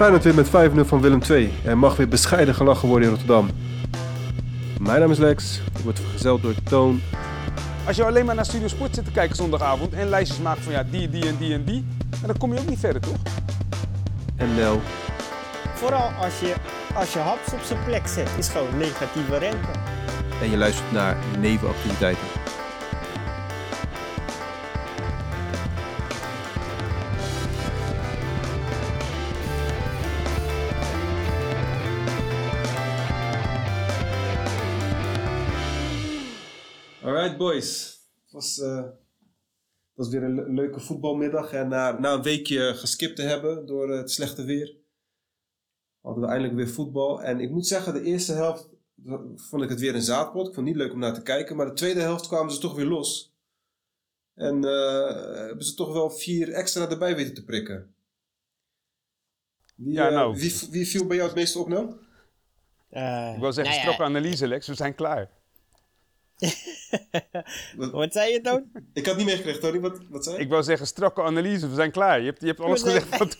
Feyenoord wint met 5-0 van Willem II en mag weer bescheiden gelachen worden in Rotterdam. Mijn naam is Lex, ik word vergezeld door Toon. Als je alleen maar naar Studio Sport zit te kijken zondagavond en lijstjes maakt van ja, die, die en die en die, dan kom je ook niet verder, toch? En Nel. Vooral als je, als je haps op zijn plek zet, is gewoon negatieve rente. En je luistert naar nevenactiviteiten. Boys. Het was, eh, het was weer een le- leuke voetbalmiddag. En na, na een weekje geskipt te hebben door eh, het slechte weer, hadden we eindelijk weer voetbal. En ik moet zeggen, de eerste helft vond ik het weer een zaadpot. Ik vond het niet leuk om naar te kijken. Maar de tweede helft kwamen ze toch weer los. En eh, hebben ze toch wel vier extra erbij weten te prikken. Wie, Ja, nou. wie, wie viel bij jou het meeste op nou? Eh, Ik wil zeggen, nou ja, strakke analyse, Lex, we zijn klaar. Wat zei je dan? Ik had niet meegekregen, Tony. Wat, wat zei je? Ik wil zeggen, strakke analyse, we zijn klaar. Je hebt, je hebt alles gezegd wat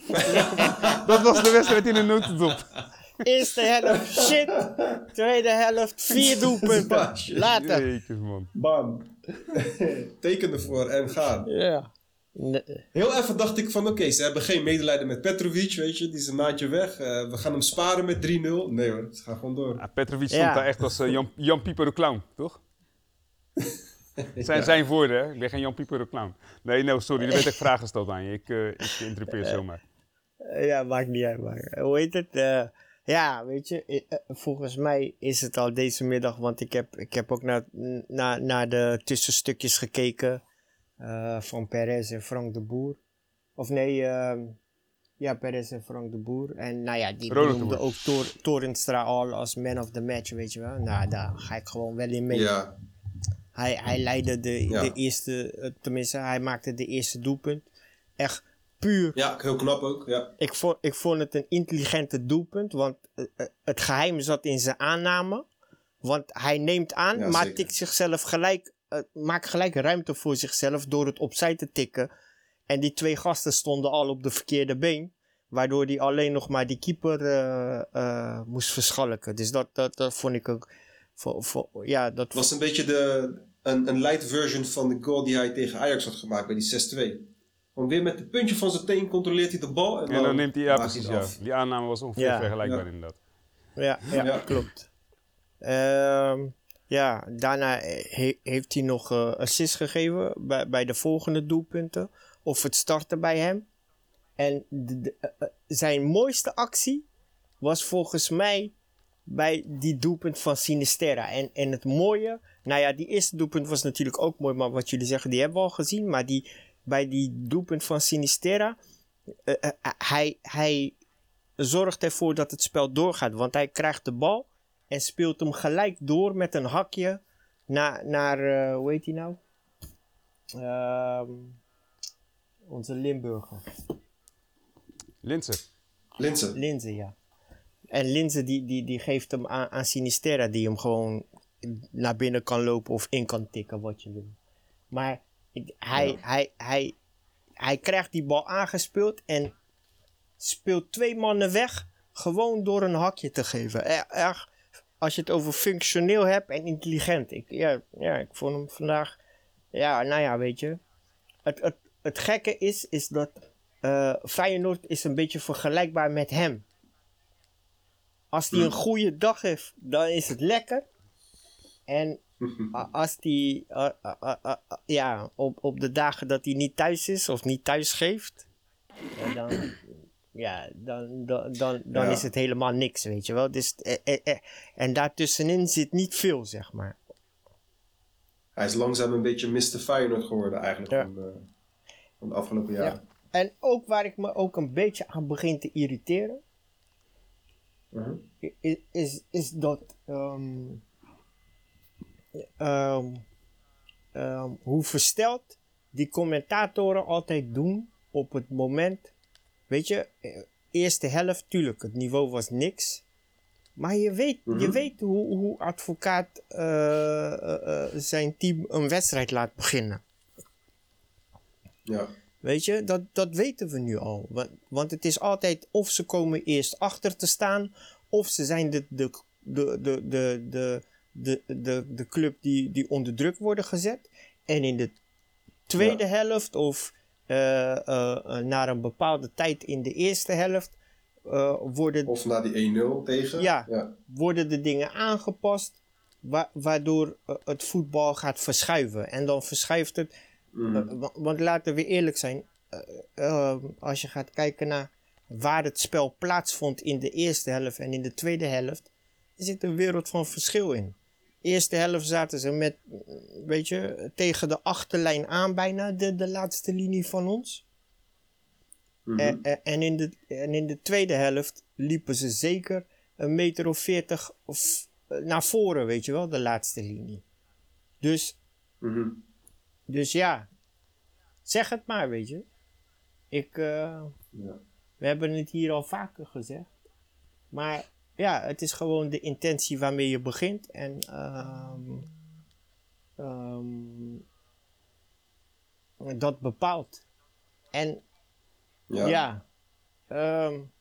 Dat was de wedstrijd in de notendop. Eerste helft shit, tweede helft vier doelpunten. Later. Jezus, man. Bam. Teken ervoor en gaan. Ja. Nee. Heel even dacht ik van, oké, ze hebben geen medelijden met Petrovic, weet je. Die is een maandje weg. Eh, we gaan hem sparen met 3-0. Nee hoor, ze gaan gewoon door. Ja, Petrovic stond Ja. daar echt als eh, Jan, Jan Pieper de Clown, toch? Zijn, zijn woorden, hè? Ik ben geen Jan Pieper de Clown. Nee, no, sorry, er werd echt vragen gesteld aan je. Ik, eh ik interrupeer zomaar. Ja, maakt niet uit. Maar, hoe heet het? Eh, ja, weet je, eh, eh, volgens mij is het al deze middag, want ik heb, ik heb ook naar, naar, naar de tussenstukjes gekeken eh, van Perez en Frank de Boer. Of nee, ehm, ja, Perez en Frank de Boer. En nou ja, die noemde ook Tor, Torenstra al als man of the match, weet je wel. Nou, daar ga ik gewoon wel in mee. Ja, Hij, hij leidde de, Ja. de eerste, eh, tenminste, hij maakte de eerste doelpunt. Echt puur ja, heel knap ook. Ja. ik vond, ik vond het een intelligente doelpunt, want eh, eh, het geheim zat in zijn aanname. Want hij neemt aan, Ja, maar zeker. tikt zichzelf gelijk, maakt gelijk ruimte voor zichzelf door het opzij te tikken. En die twee gasten stonden al op de verkeerde been. Waardoor hij alleen nog maar die keeper moest verschalken. Dus dat, dat, dat vond ik ook. Voor, voor, ja, dat was een beetje de, een, een light version van de goal die hij tegen Ajax had gemaakt bij die 6-2. Gewoon weer met het puntje van zijn teen controleert hij de bal. En En dan neemt hij, ja maakt precies, het ja. af. Die aanname was ongeveer Ja. vergelijkbaar Ja. inderdaad. Ja, ja, Ja. klopt. Ehm, ja, daarna he- heeft hij nog eh assist gegeven bij, bij de volgende doelpunten. Of het starten bij hem. En de- de- eh, eh, zijn mooiste actie was volgens mij bij die doelpunt van Sinisterra. En, en het mooie, nou ja, die eerste doelpunt was natuurlijk ook mooi, maar wat jullie zeggen, die hebben we al gezien. Maar die, bij die doelpunt van Sinisterra, eh, eh, hij, hij zorgt ervoor dat het spel doorgaat. Want hij krijgt de bal en speelt hem gelijk door met een hakje naar, naar eh, hoe heet hij nou? Ehm, onze Limburger. Linse. Linse. Linze, ja. En Linze die, die, die geeft hem aan, aan Sinisterra die hem gewoon naar binnen kan lopen of in kan tikken, wat je wil. Maar ik- hij, Ja. hij, hij, hij krijgt die bal aangespeeld en speelt twee mannen weg gewoon door een hakje te geven. Erg, als je het over functioneel hebt en intelligent. Ik, ja, ja, ik vond hem vandaag, ja, nou ja, weet je. Het, het, het gekke is, is dat eh Feyenoord is een beetje vergelijkbaar met hem. Als hij een goede dag heeft, dan is het lekker. En als hij, ja, op, op de dagen dat hij niet thuis is of niet thuis geeft, dan, ja, dan, dan, dan, dan Ja. is het helemaal niks, weet je wel. Dus, eh, eh, eh, en daartussenin zit niet veel, zeg maar. Hij is langzaam een beetje Mr. Feyenoord geworden eigenlijk Ja. van, de, van de afgelopen jaren. Ja. En ook waar ik me ook een beetje aan begin te irriteren, Mhm. is, is, is dat ehm, ehm, ehm, hoe versteld die commentatoren altijd doen op het moment. Weet je, eh, eerste helft, tuurlijk, het niveau was niks. Maar je weet, je Mhm. weet hoe, hoe advocaat eh, eh, zijn team een wedstrijd laat beginnen. Ja. Weet je, dat, dat weten we nu al. Want, want het is altijd of ze komen eerst achter te staan, of ze zijn de, de, de, de, de, de, de, de, de club die, die onder druk worden gezet. En in de tweede helft of uh, uh, naar een bepaalde tijd in de eerste helft uh, worden... Of na die 1-0 tegen. Ja, ja, worden de dingen aangepast wa waardoor het voetbal gaat verschuiven. En dan verschuift het... Mm. want laten we eerlijk zijn, als je gaat kijken naar waar het spel plaatsvond in de eerste helft en in de tweede helft, zit een wereld van verschil in. Eerste helft zaten ze met, weet je, tegen de achterlijn aan bijna, de, de laatste linie van ons. Mm -hmm. en, en, in de, en in de tweede helft liepen ze zeker een meter of veertig of, naar voren, weet je wel, de laatste linie. Dus, mm -hmm. dus ja, zeg het maar, weet je. Ik, uh, ja. we hebben het hier al vaker gezegd. Maar ja, het is gewoon de intentie waarmee je begint. En um, um, dat bepaalt. En ja, ja, um,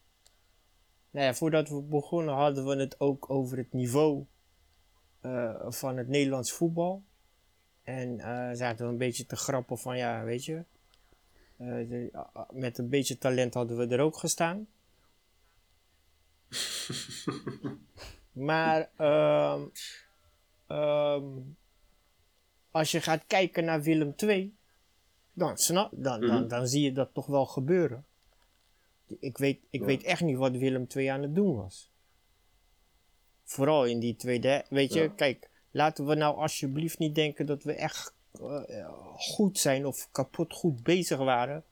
nou ja, voordat we begonnen hadden we het ook over het niveau uh, van het Nederlands voetbal. En uh, zaten we een beetje te grappen van ja, weet je. Uh, de, met een beetje talent hadden we er ook gestaan. maar um, um, als je gaat kijken naar Willem II, dan, snap, dan, dan, mhm. dan zie je dat toch wel gebeuren. Ik weet, ik weet echt niet wat Willem II aan het doen was. Vooral in die tweede. Weet je, kijk, laten we nou alsjeblieft niet denken dat we echt uh, goed zijn of kapot goed bezig waren.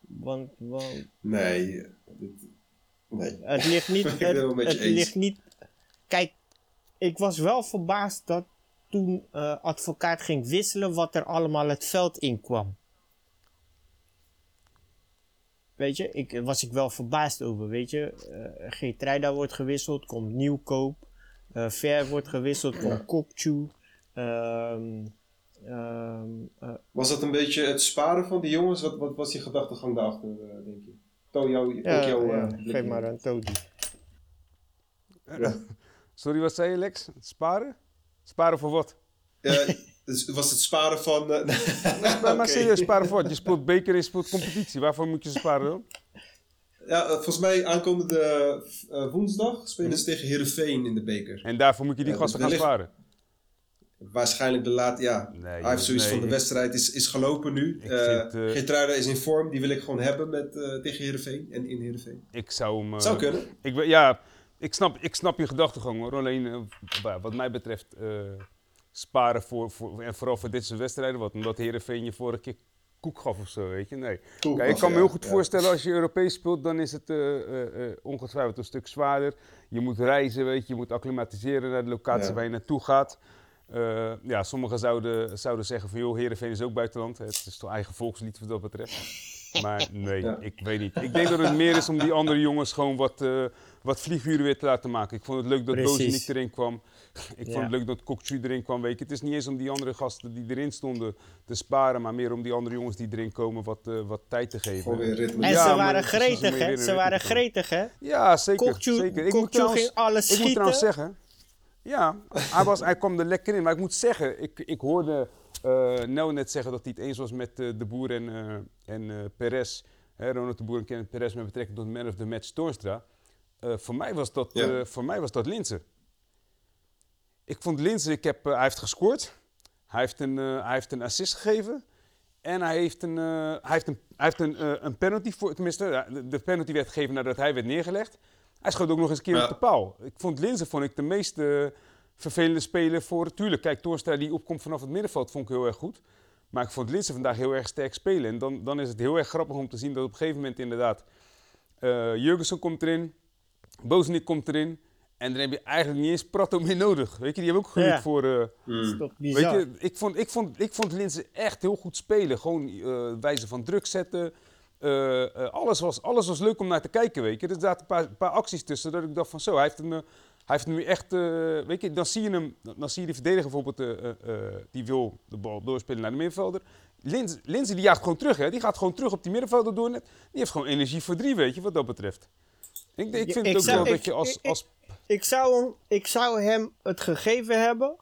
Want, want nee, Nee. Het ligt niet. het, het ligt niet. Kijk, ik was wel verbaasd dat toen uh, advocaat ging wisselen, wat er allemaal het veld in kwam. Weet je, ik, was ik wel verbaasd over. Weet je, uh, Geertruida wordt gewisseld, komt Nieuwkoop. Uh, Ver wordt gewisseld, komt Kokchu. Um, um, was dat een beetje het sparen van die jongens? Wat, wat was die gedachtegang daarachter, denk je? Toon jou, ja, ja, uh, geef maar een Todi. Ja. Sorry, wat zei je Lex? Sparen? Sparen voor wat? Dus was het sparen van... Uh, maar, maar serieus, sparen voor wat? Je speelt beker en je speelt competitie. Waarvoor moet je ze sparen dan? Ja, uh, volgens mij aankomende uh, woensdag spelen ze hm. tegen Heerenveen in de beker. En daarvoor moet je die gasten gaan sparen? Waarschijnlijk de laat, ja. Nee, hij heeft zoiets nee, van de wedstrijd is, is gelopen nu. Uh, uh, is in vorm, die wil ik gewoon hebben met, uh, tegen Heerenveen en in Heerenveen. Ik zou hem... zou kunnen. Ik, ja, ik snap, ik snap je gedachtegang hoor. Alleen wat mij betreft sparen voor, voor, en vooral voor dit soort wedstrijden. Wat, omdat Heerenveen je vorige keer koek gaf of zo, weet je. Nee. Kijk, ik kan me heel goed ja. voorstellen als je Europees speelt, dan is het ongetwijfeld een stuk zwaarder. Je moet reizen, weet je. Je moet acclimatiseren naar de locatie waar je naartoe gaat. Uh, ja, sommigen zouden, zouden zeggen van joh, Heerenveen is ook buitenland. Het is toch eigen volkslied wat dat betreft. Maar nee, ja. ik weet niet. Ik denk dat het meer is om die andere jongens gewoon wat, uh, wat vlieguren weer te laten maken. Ik vond het leuk dat Bozenik erin kwam. Ik vond het leuk dat Kokchu erin kwam. Weet je. Het is niet eens om die andere gasten die erin stonden te sparen, maar meer om die andere jongens die erin komen wat, uh, wat tijd te geven. En ja, ze waren gretig, hè? Ze waren gretig, hè? Ja, zeker. Kokchu, zeker. Ik Kokchu moet trouwens, ging alles schieten. Ik moet trouwens zeggen, ja, hij, was, hij kwam er lekker in. Maar ik moet zeggen, ik, ik hoorde uh, Nel net zeggen dat hij het eens was met uh, De Boer en, uh, en Perez. Hè, Ronald De Boer en Kenneth Perez met betrekking tot man of the match Toornstra. voor, mij was dat, ja. voor mij was dat Linse. Ik vond Linse, ik heb, hij heeft gescoord. Hij heeft, een, hij heeft een assist gegeven. En hij heeft een, hij heeft een, hij heeft een, een penalty voor, tenminste, de penalty werd gegeven nadat hij werd neergelegd. Hij schoot ook nog eens een keer ja. op de paal. Ik vond Linzen vond ik de meest uh, vervelende speler voor. Tuurlijk, kijk, Torstra die opkomt vanaf het middenveld vond ik heel erg goed. Maar ik vond Linzen vandaag heel erg sterk spelen. En dan, dan is het heel erg grappig om te zien dat op een gegeven moment inderdaad... Uh, Jurgensen komt erin, Bozenik komt erin. En dan heb je eigenlijk niet eens Prato meer nodig. Weet je, die hebben ook gehuurd ja. voor... Uh, mm. Weet je, ik vond, ik vond, ik vond Linzen echt heel goed spelen. Gewoon uh, wijze van druk zetten... Uh, uh, alles, was, alles was leuk om naar te kijken, weet je. Er zaten een paar, paar, acties tussen dat ik dacht van zo, hij heeft, een, uh, hij heeft nu echt, eh, weet je, dan zie je hem, dan zie je die verdediger bijvoorbeeld, eh, eh, eh, die wil de bal doorspelen naar de middenvelder. Lins, Linse die jaagt gewoon terug, hè. Die gaat gewoon terug op die middenvelder door net. Die heeft gewoon energie voor drie, weet je, wat dat betreft. Ik, ik vind Ja, het ook zou- wel ik- dat je als, als Ik zou, hem, ik zou hem het gegeven hebben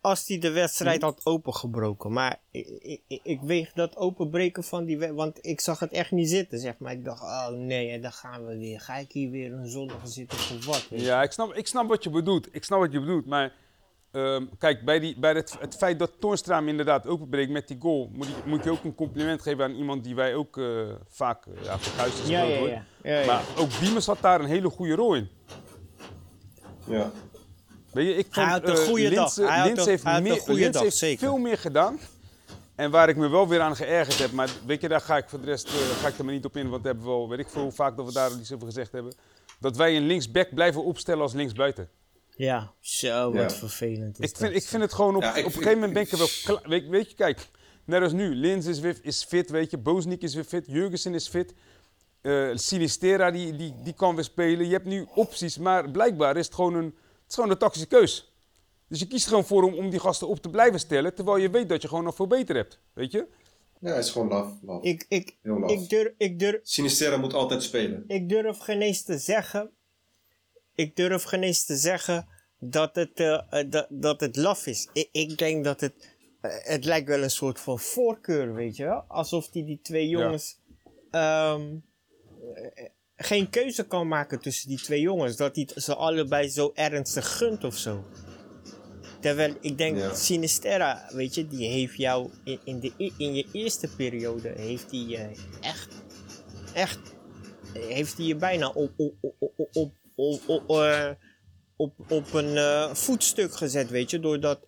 als hij de wedstrijd had opengebroken. Maar ik, ik, ik- weeg dat openbreken van die wedstrijd, want ik zag het echt niet zitten, zeg maar. Ik dacht, oh nee, en dan gaan we weer. Ga ik hier weer een zondag zitten of wat? Ja, ik snap, ik snap wat je bedoelt. Ik snap wat je bedoelt. Maar ehm, kijk, bij, die, bij het, het feit dat Toornstra hem inderdaad openbreekt met die goal, moet, je- moet je ook een compliment geven aan iemand die wij ook eh, vaak uh, ja, voor gespeeld ja. ja, ja. Maar ook Diemers had daar een hele goede rol in. Ja. Weet je, ik vond, Hij had een eh, goede dag. Hij had heeft, hij had een meer, goede Linse dag, heeft zeker. veel meer gedaan. En waar ik me wel weer aan geërgerd heb, maar weet je, daar ga ik voor de rest eh, ga ik er maar niet op in, want hebben we wel, weet ik veel hoe vaak dat we daar iets over gezegd hebben. Dat wij een linksback blijven opstellen als linksbuiten. Ja, zo wat Ja. vervelend is Ik vind, dat. ik vind het gewoon op, Ja, ik- op een gegeven moment ben ik er wel klaar. Weet, weet je, kijk, net als nu. Lins is, weer, is fit, weet je. Boznik is weer fit. Jurgensen is fit. eh Sinistera die, die, die kan weer spelen. Je hebt nu opties, maar blijkbaar is het gewoon een, is gewoon een tactische keus. Dus je kiest er gewoon voor om, om die gasten op te blijven stellen, terwijl je weet dat je gewoon nog veel beter hebt. Weet je? Ja, hij is gewoon laf. laf. Ik, ik, Heel laf. ik, durf, ik, durf, Sinistera moet altijd spelen. ik durf geen eens te zeggen. Ik durf geen eens te zeggen dat het, eh, eh, dat, dat het laf is. Ik, ik denk dat het. eh, het lijkt wel een soort van voorkeur, weet je wel? Alsof die, die twee jongens. ehm, eh, geen keuze kan maken tussen die twee jongens. Dat hij ze allebei zo ernstig gunt of zo. Terwijl ik denk, Ja. Sinisterra, weet je, die heeft jou in, in, de, in je eerste periode, heeft hij je echt, echt, heeft hij je bijna op, op, op, op, op, op, op, eh, op, op een eh, voetstuk gezet, weet je, doordat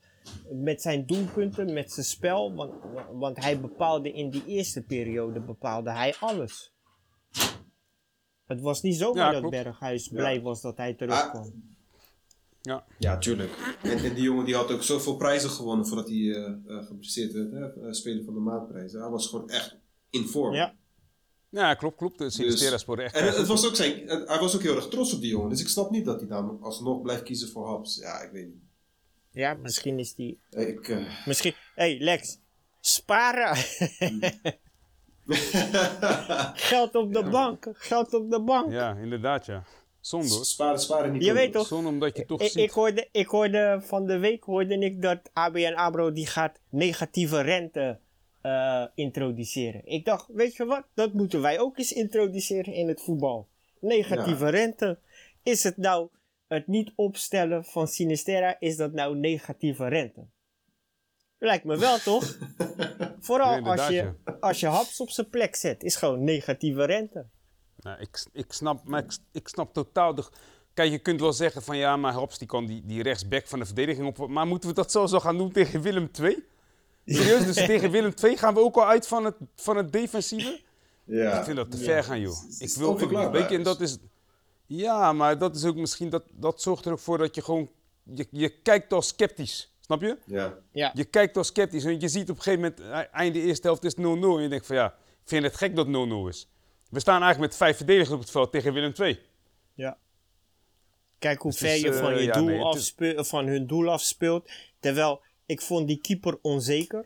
met zijn doelpunten, met zijn spel, want, want hij bepaalde in die eerste periode, bepaalde hij alles. Het was niet zomaar Ja, dat klopt. Berghuis blij was dat hij terugkwam. Ja. Ja, tuurlijk. En, en die jongen die had ook zoveel prijzen gewonnen voordat hij eh eh, geblesseerd werd. Hè? Eh, Speler van de maandprijs. Hij was gewoon echt in vorm. Ja. Ja, klopt, klopt. Spoorde echt. En het, was ook zijn, het- hij was ook heel erg trots op die jongen. Dus ik snap niet dat hij dan alsnog blijft kiezen voor Haps. Ja, ik weet niet. Ja, misschien is die. Ik, eh, Misschien. Hé, hey, Lex. Sparen. Geld op de bank. Geld op de bank. Ja, inderdaad, ja. Zonde hoor. sparen, sparen niet. Je weet toch- Zonde omdat je toch Ik, ziet. ik, hoorde, ik hoorde van de week hoorde ik dat ABN AMRO die gaat negatieve rente eh, introduceren. Ik dacht, weet je wat? Dat moeten wij ook eens introduceren in het voetbal. Negatieve rente. Is het nou het niet opstellen van Sinisterra, is dat nou negatieve rente? Lijkt me wel, toch? Vooral als, je, als je haps op zijn plek zet, is gewoon negatieve rente. Nou, ik, ik, snap, maar ik, ik snap totaal. De, kijk, je kunt wel zeggen van ja, maar Hops die kan die, die rechtsback van de verdediging op. Maar moeten we dat zo zo gaan doen tegen Willem II? Serieus, dus tegen Willem II gaan we ook al uit van het, van het defensieve? Ja. Ik vind dat te ver gaan, joh. Het Ik is wil, ik, onverklaarbaar. weet je, en dat is. Ja, maar dat is ook misschien. Dat, dat zorgt er ook voor dat je gewoon. Je, je kijkt al sceptisch. Snap je? Ja. Ja. Je kijkt al sceptisch. Want je ziet op een gegeven moment. eh, Einde eerste helft is 0-0. En je denkt van ja. Vind je het gek dat het 0-0 is? We staan eigenlijk met vijf verdedigers op het veld tegen Willem II. Ja. Kijk hoe Dus ver je van, eh, je ja, doel nee, afspe- van hun doel afspeelt. Terwijl ik vond die keeper onzeker.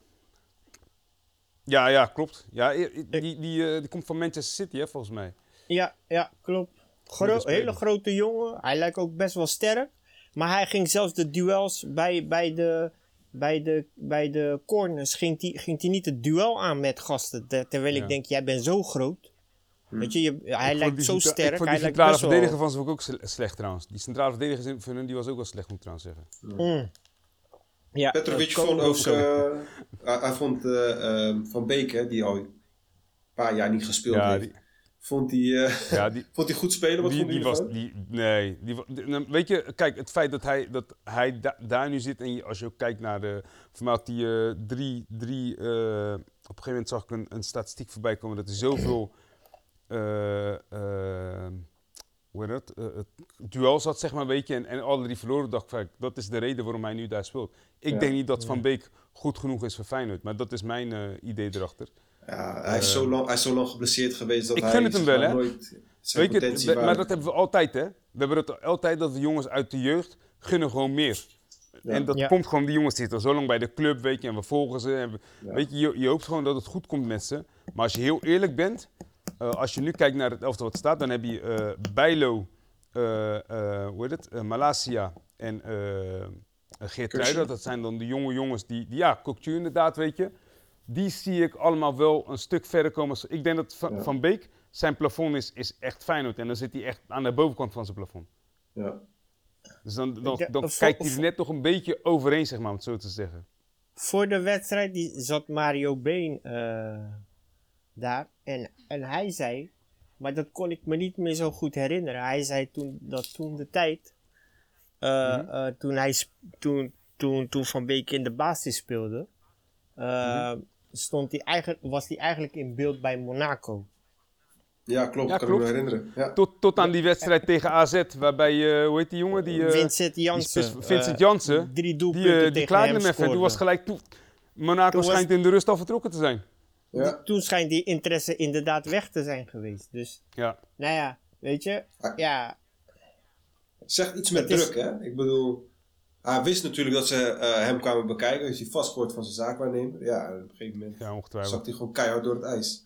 Ja, ja, klopt. Ja, die, die, eh, die komt van Manchester City, hè, volgens mij. Ja, ja, klopt. Gro- Goede speler. hele grote jongen. Hij lijkt ook best wel sterk. Maar hij ging zelfs de duels bij, bij, de, bij, de, bij de corners. Ging hij ging die niet het duel aan met gasten. Ter- terwijl Ja. ik denk, jij bent zo groot. Weet je, je hij Ik lijkt zo sterk. Ik vond die centrale verdediger van ze ook, ook sle- slecht trouwens. Die centrale verdediger van hun die was ook wel slecht, moet ik trouwens zeggen. Mm. Ja, Petrovic eh, vond ook... eh, hij, vond eh, ehm, Van Beek, hè, die al een paar jaar niet gespeeld Ja, heeft, die- vond hij eh, Ja, die, vond hij goed spelen? Wat die, vond die was, die, nee, die, die- nou, weet je, kijk, het feit dat hij, dat hij da- daar nu zit en je, als je ook kijkt naar de, voor mij had hij eh, drie, drie eh, op een gegeven moment zag ik een, een statistiek voorbij komen dat hij zoveel, hoe heet dat, het duels had, zeg maar, weet je, en, en alle drie verloren, dacht ik, dat is de reden waarom hij nu daar speelt. Ik Ja. denk niet dat Van Beek goed genoeg is voor Feyenoord, maar dat is mijn idee erachter. Ja, hij is, zo lang, hij is zo lang geblesseerd geweest dat ik hij gun het hem wel, hè? nooit Zijn Weet je, waar- maar dat hebben we altijd, hè? We hebben het altijd dat de jongens uit de jeugd gunnen gewoon meer. Ja. En dat Ja. komt gewoon, die jongens zitten zo lang bij de club, weet je, en we volgen ze. En we- Ja. Weet je, je, je hoopt gewoon dat het goed komt met ze. Maar als je heel eerlijk bent, eh, als je nu kijkt naar het elftal wat staat, dan heb je eh Bijlo, eh, eh, hoe heet het, Malasia en Geert. Ruijder. Dat zijn dan de jonge jongens die, die ja, Kokju inderdaad, weet je. Die zie ik allemaal wel een stuk verder komen. Ik denk dat Van, Ja. van Beek, zijn plafond is, is echt Feyenoord. En dan zit hij echt aan de bovenkant van zijn plafond. Ja. Dus dan, dan, kijkt hij er net nog een beetje overheen, zeg maar, om het zo te zeggen. Voor de wedstrijd die zat Mario Been eh, daar. En, en hij zei, maar dat kon ik me niet meer zo goed herinneren. Hij zei toen dat toen de tijd, eh, Mhm. eh, toen, hij, toen, toen, toen Van Beek in de basis speelde, eh, Mhm. Stond hij eigenlijk, was hij eigenlijk in beeld bij Monaco. ja, klopt. Ja, kan ik me herinneren. Ja. Tot, tot aan die wedstrijd tegen AZ, waarbij, eh, hoe heet die jongen? Die, eh, Vincent die Jansen. Vincent eh, Jansen. drie Die, doelpunten die tegen klaarde hem hem even. Toen was gelijk... Toe, Monaco Toen was- schijnt in de rust al vertrokken te zijn. Ja. Toen schijnt die interesse inderdaad weg te zijn geweest. Dus, Ja. nou ja, weet je, Ah. ja, Zegt iets met is- druk, hè? Ik bedoel, hij wist natuurlijk dat ze eh, hem kwamen bekijken. Dus hij vastgehoord van zijn zaakwaarnemer. Ja, en op een gegeven moment ja, ongetwijfeld. zakt hij gewoon keihard door het ijs.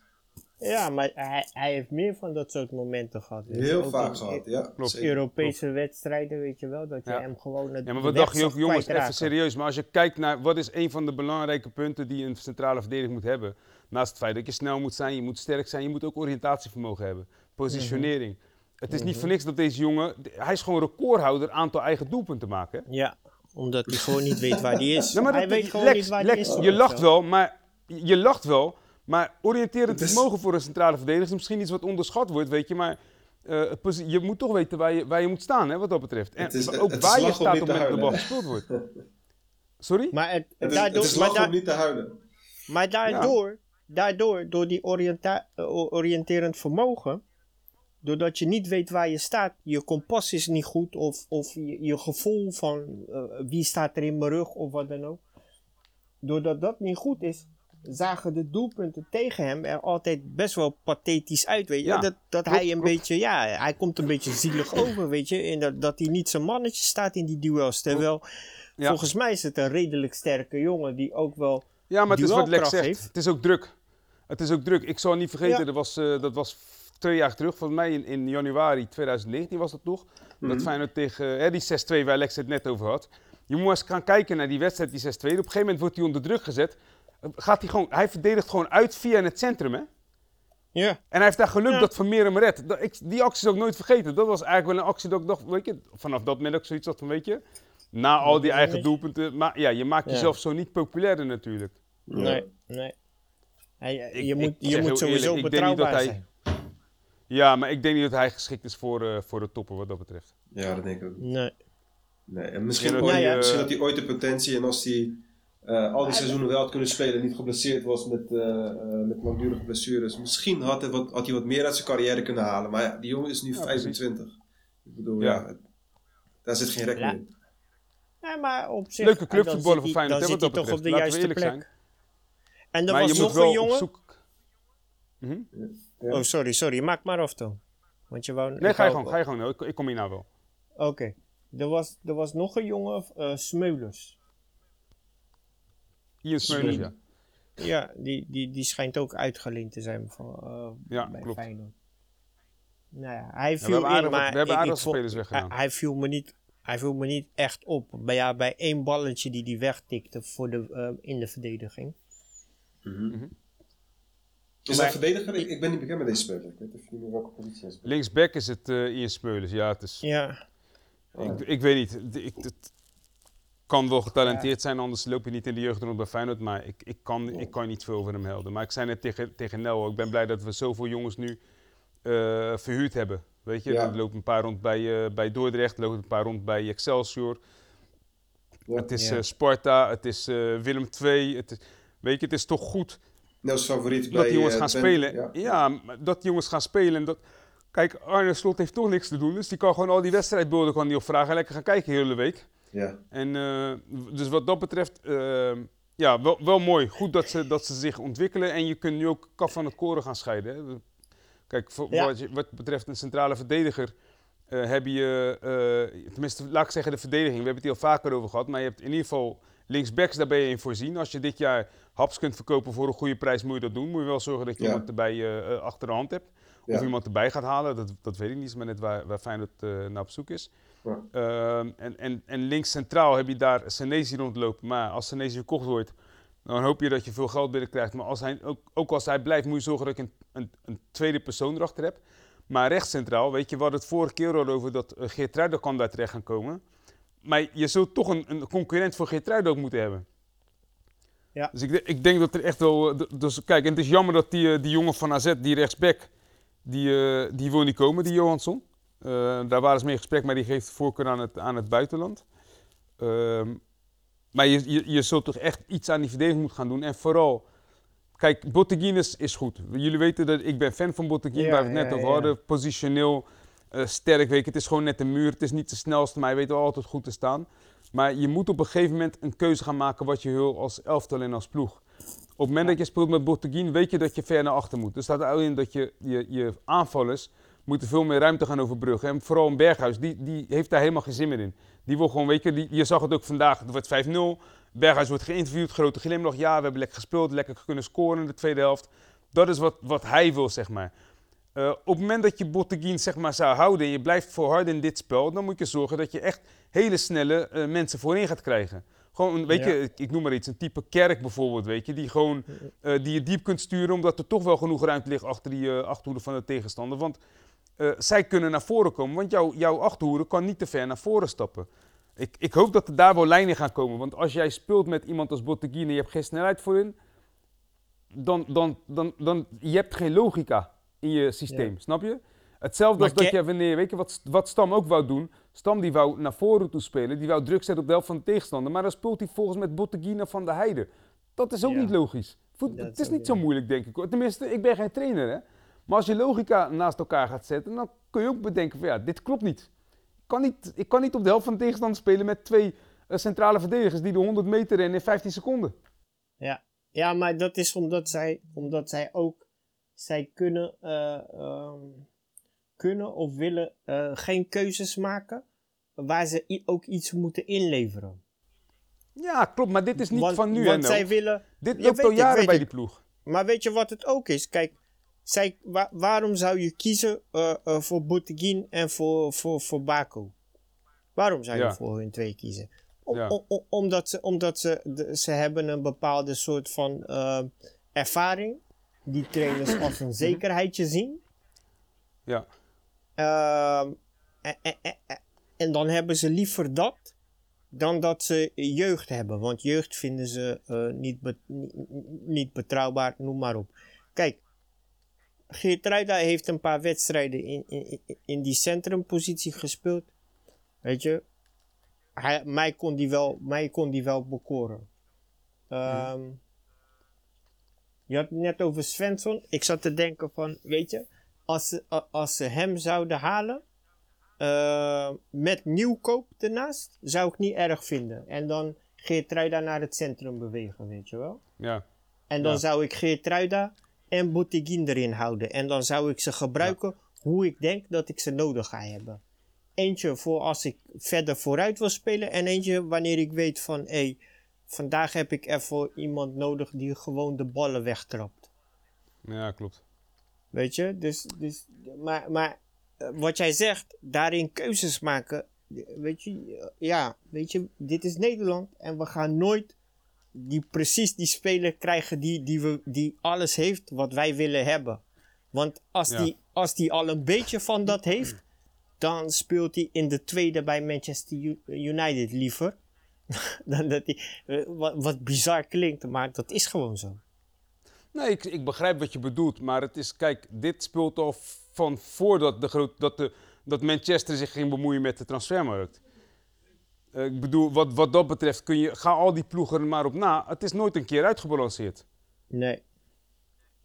Ja, maar hij, hij heeft meer van dat soort momenten gehad. Heel Ook vaak gehad, E- ja. Klopt. Europese wedstrijden, weet je wel, dat je Ja. hem gewoon het Ja, maar wat dacht je ook, jongens, even serieus. Maar als je kijkt naar wat is een van de belangrijke punten die een centrale verdediger moet hebben. Naast het feit dat je snel moet zijn, je moet sterk zijn, je moet ook oriëntatievermogen hebben. Positionering. Het is niet voor niks dat deze jongen, hij is gewoon recordhouder aantal eigen doelpunten maken. hè? Ja, omdat hij gewoon niet weet waar hij is. Nee, maar hij weet gewoon Lex, niet waar Lex, hij is. je lacht wel, maar je lacht wel, maar oriënterend is- vermogen voor een centrale verdediger is misschien iets wat onderschat wordt, weet je, maar eh, je moet toch weten waar je, waar je moet staan, hè, wat dat betreft. En Het is- ook waar je staat op het te moment dat de bal gespeeld wordt. Sorry? Maar, het, Het is, daardoor, het is maar, lachen da- om niet te huilen. maar daardoor, daardoor, door die eh, oriënterend vermogen, doordat je niet weet waar je staat, je kompas is niet goed, of, of je, je gevoel van eh, wie staat er in mijn rug, of wat dan ook. Doordat dat niet goed is, zagen de doelpunten tegen hem er altijd best wel pathetisch uit, weet je. Ja, dat dat klopt, hij een klopt. beetje, ja, hij komt een beetje zielig over, weet je. En dat, dat hij niet zijn mannetje staat in die duels. Terwijl, Ja. volgens mij is het een redelijk sterke jongen die ook wel... Ja, maar het is wat Lex zegt. heeft. Het is ook druk. Het is ook druk. Ik zal niet vergeten, Ja. dat, was, eh, dat was twee jaar terug, volgens mij in, in januari 2019 was dat nog. Dat Feyenoord tegen, eh, die 6-2 waar Lex het net over had. Je moet eens gaan kijken naar die wedstrijd, die 6-2. Op een gegeven moment wordt hij onder druk gezet. Gaat hij, gewoon, hij verdedigt gewoon uit via het centrum, hè? Ja, En hij heeft daar geluk Ja. dat Vermeer hem redt. Dat, ik, die actie is ook nooit vergeten. Dat was eigenlijk wel een actie dat ik dacht, weet je, vanaf dat moment ook zoiets had van, weet je, na al die eigen doelpunten, maar ja, je maakt Ja. jezelf zo niet populairder natuurlijk. nee, nee. Hij, je ik moet, je moet sowieso eerlijk, ik denk niet dat betrouwbaar hij- zijn. Ja, maar ik denk niet dat hij geschikt is voor, eh, voor de toppen wat dat betreft. Ja, dat denk ik ook. Nee. Nee, en misschien, Ja, ooit, ja. misschien had hij ooit de potentie en als hij eh, al die seizoenen wel had kunnen spelen en niet geblesseerd was met, eh, eh, met langdurige blessures. Misschien had hij, wat, had hij wat meer uit zijn carrière kunnen halen. Maar ja, die jongen is nu Ja, 25. Ik bedoel, Ja. ja. het- daar zit geen rek Ja. meer in. Nee, maar op zich... Leuke clubvoetballen zit voor Feyenoord, Dan zit dat hij toch op de juiste plek. En er maar was je moet nog wel een jongen... op zoek... Mhm. Ja. Oh, sorry, sorry. Maak maar af, Toon. Want je wou... Nee, ga je gewoon, ga je gewoon. Ik, ik kom hier nou wel. Oké. Er, was, er was nog een jongen, eh Smeulers. Ian Smeulers, ja. Ja, die, die, die schijnt ook uitgeleend te zijn van, eh, Ja, bij klopt. Feyenoord. Nou ja, hij we viel aardig in, maar we hebben aardig spelers weggedaan. Hij, hij viel me niet, hij viel me niet echt op. Bij, ja, bij één balletje die hij wegtikte voor de, eh, in de verdediging. Mhm. Is een verdediger? Ik, ik ben niet bekend met deze speler. Ik weet niet meer welke positie hij speelt. Linksback is het eh Ian. Ja, het is... Ja, Ik, ik weet niet. Ik, het kan wel getalenteerd zijn, anders loop je niet in de jeugd rond bij Feyenoord. Maar ik, ik, kan, ik kan niet veel over hem helden. Maar ik zei net tegen, tegen Nel, ik ben blij dat we zoveel jongens nu eh, verhuurd hebben. Weet je, Ja. er lopen een paar rond bij, eh, bij Dordrecht, er lopen een paar rond bij Excelsior. Ja. Het is Ja. Sparta, het is eh, Willem II. Het is, weet je, het is toch goed Nels favoriet dat bij, die jongens eh, gaan Ben- spelen. Ja. Dat die jongens gaan spelen. En dat, kijk, Arne Slot heeft toch niks te doen. Dus die kan gewoon al die wedstrijdbeelden kan die opvragen en lekker gaan kijken de hele week. Ja. En eh, dus wat dat betreft, eh, ja, wel, wel mooi. Goed dat ze, dat ze zich ontwikkelen. En je kunt nu ook kaf van het koren gaan scheiden. Hè. Kijk, voor, Ja. wat, je- wat betreft een centrale verdediger eh, heb je, eh, tenminste, laat ik zeggen de verdediging, we hebben het hier al vaker over gehad, maar je hebt in ieder geval linksbacks, daar ben je in voorzien. Als je dit jaar Haps kunt verkopen voor een goede prijs, moet je dat doen. Moet je wel zorgen dat je Ja. iemand erbij eh, achter de hand hebt. Of Ja. iemand erbij gaat halen, dat, dat weet ik niet, maar net waar, waar Feyenoord eh naar op zoek is. Ja. Ehm, en, en, en links centraal heb je daar Senesi rondlopen. Maar als Senesi verkocht wordt, dan hoop je dat je veel geld binnenkrijgt. Maar als hij, ook, ook als hij blijft, moet je zorgen dat je een, een, een tweede persoon erachter hebt. Maar rechts centraal, weet je, we hadden het vorige keer al over dat uh, Geertruida kan daar terecht gaan komen. Maar je zult toch een, een concurrent voor Geertruida ook moeten hebben. Ja. Dus ik, ik denk dat er echt wel... eh, Dus kijk, en het is jammer dat die, eh, die jongen van AZ, die rechtsback, die, eh, die wil niet komen, die Johansson. Daar waren ze mee in gesprek, maar die geeft voorkeur aan het, aan het buitenland. Ehm, maar je, je, je zult toch echt iets aan die verdediging moeten gaan doen. En vooral, kijk, Botteguin is, is goed. Jullie weten dat ik ben fan van Botteguin, Ja, waar we het net ja, over hadden. Positioneel, eh, sterk, weet. Het is gewoon net een muur. Het is niet de snelste, maar hij weet wel altijd goed te staan. Maar je moet op een gegeven moment een keuze gaan maken wat je wil als elftal en als ploeg. Op het moment dat je speelt met Botteguin, weet je dat je ver naar achter moet. Er staat in dat je, je, je aanvallers moeten veel meer ruimte gaan overbruggen. En vooral een Berghuis, die, die heeft daar helemaal geen zin meer in. Die wil gewoon, weet je, die, je zag het ook vandaag, het wordt 5-0. Berghuis wordt geïnterviewd, grote glimlach. Ja, we hebben lekker gespeeld, lekker kunnen scoren in de tweede helft. Dat is wat, wat hij wil, zeg maar. Eh, op het moment dat je Botteguin zeg maar, zou houden en je blijft volharden in dit spel, dan moet je zorgen dat je echt hele snelle eh, mensen voorin gaat krijgen. Gewoon, weet Ja. je, ik, noem maar iets, een type kerk bijvoorbeeld, weet je, die gewoon eh, die je diep kunt sturen, omdat er toch wel genoeg ruimte ligt achter die achterhoede van de tegenstander. Want zij kunnen naar voren komen, want jouw jouw achterhoede kan niet te ver naar voren stappen. Ik, ik hoop dat er daar wel lijnen gaan komen, want als jij speelt met iemand als Botteguin en je hebt geen snelheid voorin, dan, dan, dan, dan je hebt geen logica in je systeem, snap je? Hetzelfde Maar als dat je wanneer, weet je wat, wat Stam ook wou doen? Stam die wou naar voren toe spelen, die wou druk zetten op de helft van de tegenstander, maar dan speelt hij volgens met Botteguin van de Heide. Dat is ook Ja. niet logisch. Voet- Dat het is niet zo moeilijk, denk ik. hoor. Tenminste, ik ben geen trainer, hè. Maar als je logica naast elkaar gaat zetten, dan kun je ook bedenken van ja, dit klopt niet. Ik kan niet, ik kan niet op de helft van de tegenstander spelen met twee eh, centrale verdedigers die de 100 meter rennen in 15 seconden. Ja. ja, maar dat is omdat zij, omdat zij ook, zij kunnen, eh, ehm, kunnen of willen eh, geen keuzes maken waar ze ook iets moeten inleveren. Ja, klopt, maar dit is niet want, van nu Want en zij willen, Dit loopt al jaren bij ik. die ploeg. maar weet je wat het ook is? Kijk, zij, wa- waarom zou je kiezen eh, voor Bouteguin en voor, voor, voor Baku? Waarom zou je Ja. voor hun twee kiezen? Om- Ja. om- om- omdat ze, omdat ze, de- ze hebben een bepaalde soort van eh, ervaring die trainers als een zekerheidje zien. Ja. Ehm, en, en, en, en dan hebben ze liever dat dan dat ze jeugd hebben. Want jeugd vinden ze eh, niet, be- niet, betrouwbaar, noem maar op. Kijk, Geertruida heeft een paar wedstrijden in, in, in die centrumpositie gespeeld. Weet je, hij, mij, kon die wel, mij kon die wel bekoren. Ehm, Je had het net over Svensson. Ik zat te denken van, weet je, als ze, als ze hem zouden halen, eh, met nieuwkoop ernaast, zou ik niet erg vinden. En dan Geertruida naar het centrum bewegen, weet je wel. Ja. En dan Ja. zou ik Geertruida en Bouteguin erin houden. En dan zou ik ze gebruiken hoe ik denk dat ik ze nodig ga hebben. Eentje voor als ik verder vooruit wil spelen. En eentje wanneer ik weet van... Hé, vandaag heb ik even iemand nodig die gewoon de ballen wegtrapt. ja, klopt. Weet je? Dus, dus, maar maar eh, wat jij zegt, daarin keuzes maken. Weet je, ja, weet je, dit is Nederland. En we gaan nooit die, precies die speler krijgen die, die, we, die alles heeft wat wij willen hebben. Want als, Ja. die, als die al een beetje van dat heeft, dan speelt hij in de tweede bij Manchester United liever. Dan dat hij, eh, wat, wat bizar klinkt, maar dat is gewoon zo. Nee, ik, ik begrijp wat je bedoelt, maar het is, kijk, dit speelt al van voordat de groot, dat, de, dat Manchester zich ging bemoeien met de transfermarkt. Eh, ik bedoel, wat, wat dat betreft kun je, ga al die ploegen er maar op na. Het is nooit een keer uitgebalanceerd. Nee.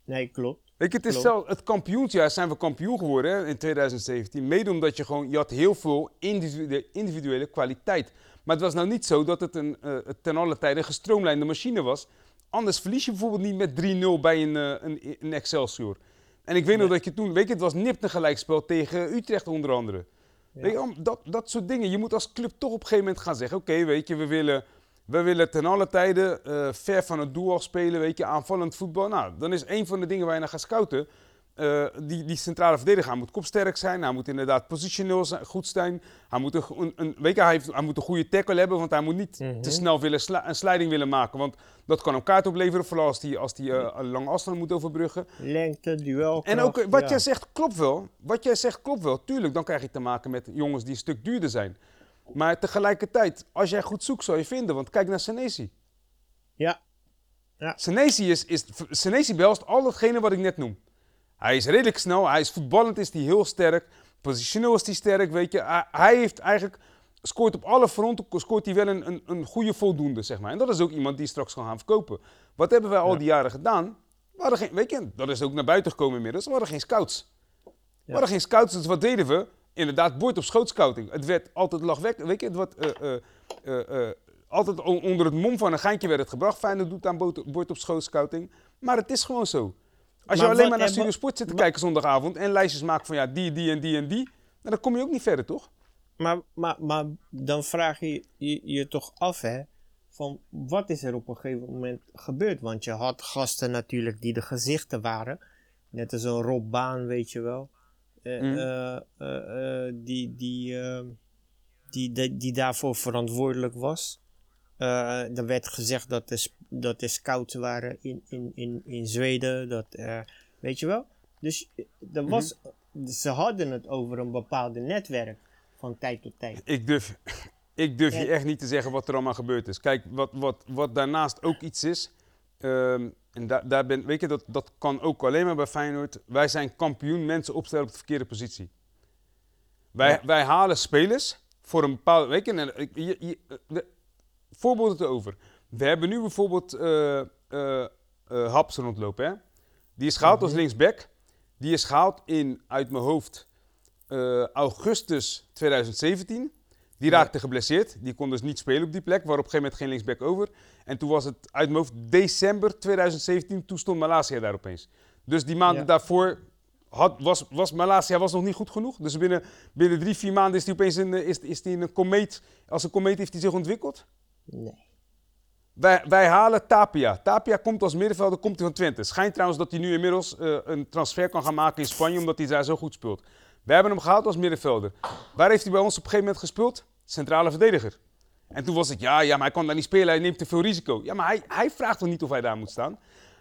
Nee, klopt. Je, het is zelf, het kampioensjaar zijn we kampioen geworden hè, in 2017. Mede omdat je gewoon, je had heel veel individuele, individuele kwaliteit. Maar het was nou niet zo dat het een, eh, ten alle tijde een gestroomlijnde machine was. Anders verlies je bijvoorbeeld niet met 3-0 bij een, eh, een, een Excelsior. En ik weet nog dat je toen, weet je, het was nipt een gelijkspel tegen Utrecht onder andere. Weet je, dat, dat soort dingen. Je moet als club toch op een gegeven moment gaan zeggen, oké, weet je, we willen, we willen ten alle tijde eh, ver van het doel af spelen, weet je, aanvallend voetbal. Nou, dan is een van de dingen waar je naar gaat scouten, eh, die, die centrale verdediger. Hij moet kopsterk zijn, hij moet inderdaad positioneel zijn, goed zijn. Hij moet een, een, een- weet je, hij, heeft, hij moet een goede tackle hebben, want hij moet niet Mhm. te snel willen sla- een sliding willen maken. Want dat kan hem kaart opleveren, vooral als hij als die, eh, een lange afstand moet overbruggen. Lengte, duel. En ook eh, wat ja. jij zegt klopt wel. Wat jij zegt klopt wel. Tuurlijk, dan krijg je te maken met jongens die een stuk duurder zijn. Maar tegelijkertijd, als jij goed zoekt, zal je vinden. Want kijk naar Senesi. Ja, Senesi, is, is, Senesi behelst al datgene wat ik net noem. Hij is redelijk snel, hij is voetballend, is hij heel sterk. Positioneel is hij sterk, weet je. Hij, heeft eigenlijk, scoort op alle fronten, scoort hij wel een, een, een goede voldoende, zeg maar. En dat is ook iemand die straks kan gaan verkopen. Wat hebben wij al Ja. die jaren gedaan? We hadden geen, weet je, dat is ook naar buiten gekomen inmiddels. We hadden geen scouts. We Ja. hadden geen scouts, dus wat deden we? Inderdaad, bord op schoot scouting. Het werd altijd lachwekkend, weet je, het wordt, eh, eh, eh, altijd onder het mom van een geintje werd het gebracht. Feyenoord doet aan bord op schoot scouting. Maar het is gewoon zo. Als je alleen maar naar Studio Sport zit te kijken zondagavond en lijstjes maakt van ja, die, die en die en die, nou, dan kom je ook niet verder, toch? Maar, maar, maar dan vraag je, je je toch af, hè, van wat is er op een gegeven moment gebeurd? Want je had gasten natuurlijk die de gezichten waren. Net als een Rob Baan, weet je wel. Eh, Mm. eh, eh, die, die, eh, die, die, die daarvoor verantwoordelijk was. Eh, er werd gezegd dat er, sp- dat er scouts waren in, in, in, in Zweden. Dat, eh, weet je wel? Dus eh, er was, ze hadden het over een bepaalde netwerk van tijd tot tijd. Ik durf, ik durf je echt niet te zeggen wat er allemaal gebeurd is. Kijk, wat, wat, wat daarnaast ook iets is, ehm, en daar daar ben, weet je, dat, dat kan ook alleen maar bij Feyenoord. Wij zijn kampioen mensen opstellen op de verkeerde positie. Wij, Ja. wij halen spelers voor een bepaalde, weet je, je, de- voorbeelden erover. We hebben nu bijvoorbeeld eh, Haps rondlopen, hè? Die is gehaald als linksback. Die is gehaald in, uit mijn hoofd, augustus 2017. Die Ja. raakte geblesseerd. Die kon dus niet spelen op die plek. Waar op een gegeven moment geen linksback over. En toen was het uit mijn hoofd december 2017. Toen stond Malasia daar opeens. Dus die maanden Ja. daarvoor had, was, was Malasia was nog niet goed genoeg. Dus binnen, binnen drie, vier maanden is hij opeens een, is, is die een komeet. Als een komeet heeft hij zich ontwikkeld. Nee. Wij, wij halen Tapia. Tapia komt als middenvelder, komt hij van Twente. Schijnt trouwens dat hij nu inmiddels eh, een transfer kan gaan maken in Spanje, omdat hij daar zo goed speelt. We hebben hem gehaald als middenvelder. Waar heeft hij bij ons op een gegeven moment gespeeld? Centrale verdediger. En toen was het, ja, ja, maar hij kan daar niet spelen, hij neemt te veel risico. Ja, maar hij, hij vraagt toch niet of hij daar moet staan?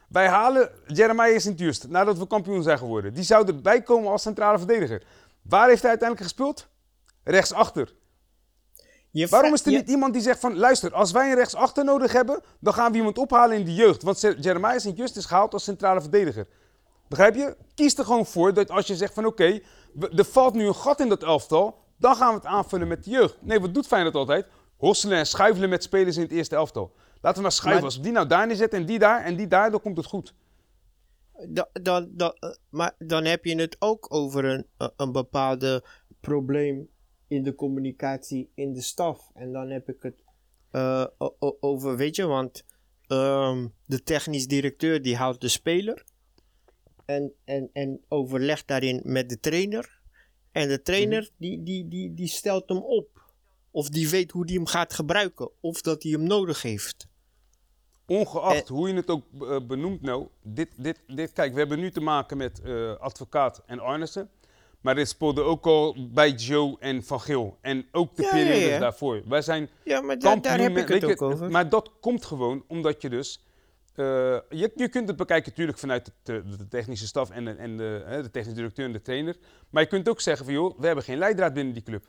Wij halen Jeremiah Sint-Just, nadat we kampioen zijn geworden. Die zou erbij komen als centrale verdediger. Waar heeft hij uiteindelijk gespeeld? Rechtsachter. Je Waarom is er je- niet iemand die zegt van... Luister, als wij een rechtsachter nodig hebben... dan gaan we iemand ophalen in de jeugd. Want Jeremiah Sint-Just is gehaald als centrale verdediger. Begrijp je? Kies er gewoon voor dat als je zegt van... Oké, er valt nu een gat in dat elftal... dan gaan we het aanvullen met de jeugd. Nee, wat doet Feyenoord altijd? Hosselen en schuifelen met spelers in het eerste elftal. Laten we maar schuiven. Maar- Als we die nou daar neerzetten en die daar en die daar... dan komt het goed. da- dan, dan, eh, maar dan heb je het ook over een, eh, een bepaalde probleem in de communicatie in de staf. En dan heb ik het eh, over, weet je, want ehm, de technisch directeur die houdt de speler en, en, en overlegt daarin met de trainer. En de trainer die, die, die, die stelt hem op. Of die weet hoe die hem gaat gebruiken. Of dat hij hem nodig heeft. Ongeacht hoe je het ook eh, benoemt nou, dit, dit, dit, kijk, we hebben nu te maken met eh, advocaat en Arnissen. Maar dit speelde ook al bij Joe en Van Geel. En ook de Ja, periodes ja, ja. daarvoor. Wij zijn Ja, maar da- daar heb ik het ook over. Maar dat komt gewoon omdat je dus... eh, je, je kunt het bekijken natuurlijk vanuit de, de, technische staf en, de, en de, hè, de technische directeur en de trainer. Maar je kunt ook zeggen van joh, we hebben geen leidraad binnen die club.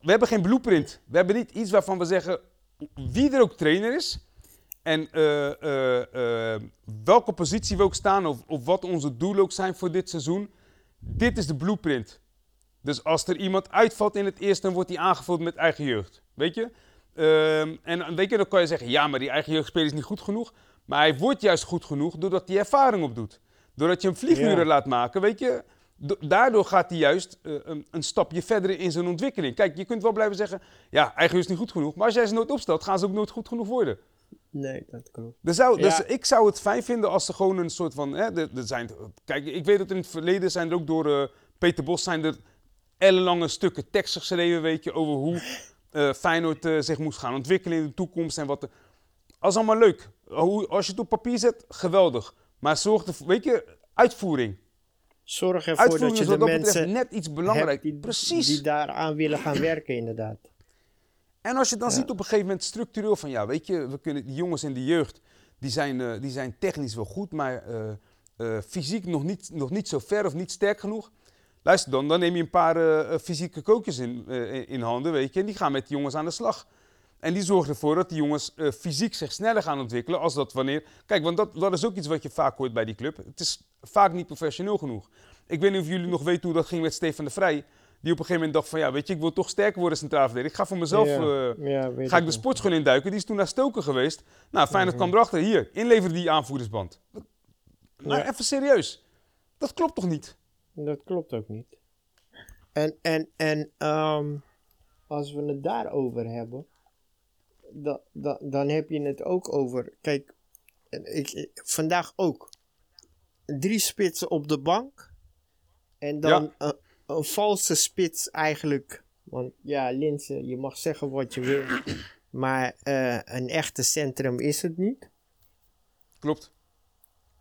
We hebben geen blueprint. We hebben niet iets waarvan we zeggen wie er ook trainer is. En eh, eh, eh, welke positie we ook staan of, of wat onze doelen ook zijn voor dit seizoen. Dit is de blueprint. Dus als er iemand uitvalt in het eerste, dan wordt hij aangevuld met eigen jeugd. Weet je? Ehm, en weet je, dan kan je zeggen, ja, maar die eigen jeugdspeler is niet goed genoeg. Maar hij wordt juist goed genoeg doordat hij ervaring opdoet. Doordat je hem vlieguren Ja. laat maken, weet je. do- Daardoor gaat hij juist een, een stapje verder in zijn ontwikkeling. Kijk, je kunt wel blijven zeggen, ja, eigen jeugd is niet goed genoeg. Maar als jij ze nooit opstelt, gaan ze ook nooit goed genoeg worden. Nee, dat klopt. Er zou, Ja. dus ik zou het fijn vinden als er gewoon een soort van. Hè, er, er zijn, kijk, ik weet dat in het verleden zijn er ook door eh, Peter Bos zijn er ellenlange stukken tekst geschreven, weet je, over hoe eh, Feyenoord eh, zich moest gaan ontwikkelen in de toekomst en wat. Dat is allemaal leuk. Hoe, als je het op papier zet, geweldig. Maar zorg ervoor, weet je, uitvoering. Zorg ervoor Uitvoering dat is je wat de dat betreft mensen net iets belangrijk. die, Precies. die daaraan willen gaan werken, inderdaad. En als je dan Ja. ziet op een gegeven moment structureel van ja, weet je, we kunnen die jongens in de jeugd, die zijn, eh, die zijn technisch wel goed, maar eh, eh, fysiek nog niet, nog niet zo ver of niet sterk genoeg. Luister dan, dan neem je een paar fysieke coaches in, in handen, weet je, en die gaan met die jongens aan de slag. En die zorgen ervoor dat die jongens fysiek zich sneller gaan ontwikkelen als dat wanneer... Kijk, want dat, dat is ook iets wat je vaak hoort bij die club. Het is vaak niet professioneel genoeg. Ik weet niet of jullie nog weten hoe dat ging met Stefan de Vrij. Die op een gegeven moment dacht van, ja, weet je, ik wil toch sterker worden centraal verdediger. Ik ga voor mezelf... ja, eh, ja, Ga ik de sportschool induiken? Die is toen naar Stoken geweest. Nou, Feyenoord Mhm. kwam erachter. Hier, inleveren die aanvoerdersband. Dat- Maar Ja. even serieus. Dat klopt toch niet? Dat klopt ook niet. En, en, en ehm, als we het daarover hebben, da, da, dan heb je het ook over. Kijk, ik, vandaag ook. Drie spitsen op de bank. En dan een, een valse spits eigenlijk. Want ja, Linse, je mag zeggen wat je wil. Maar eh, een echte centrum is het niet. Klopt.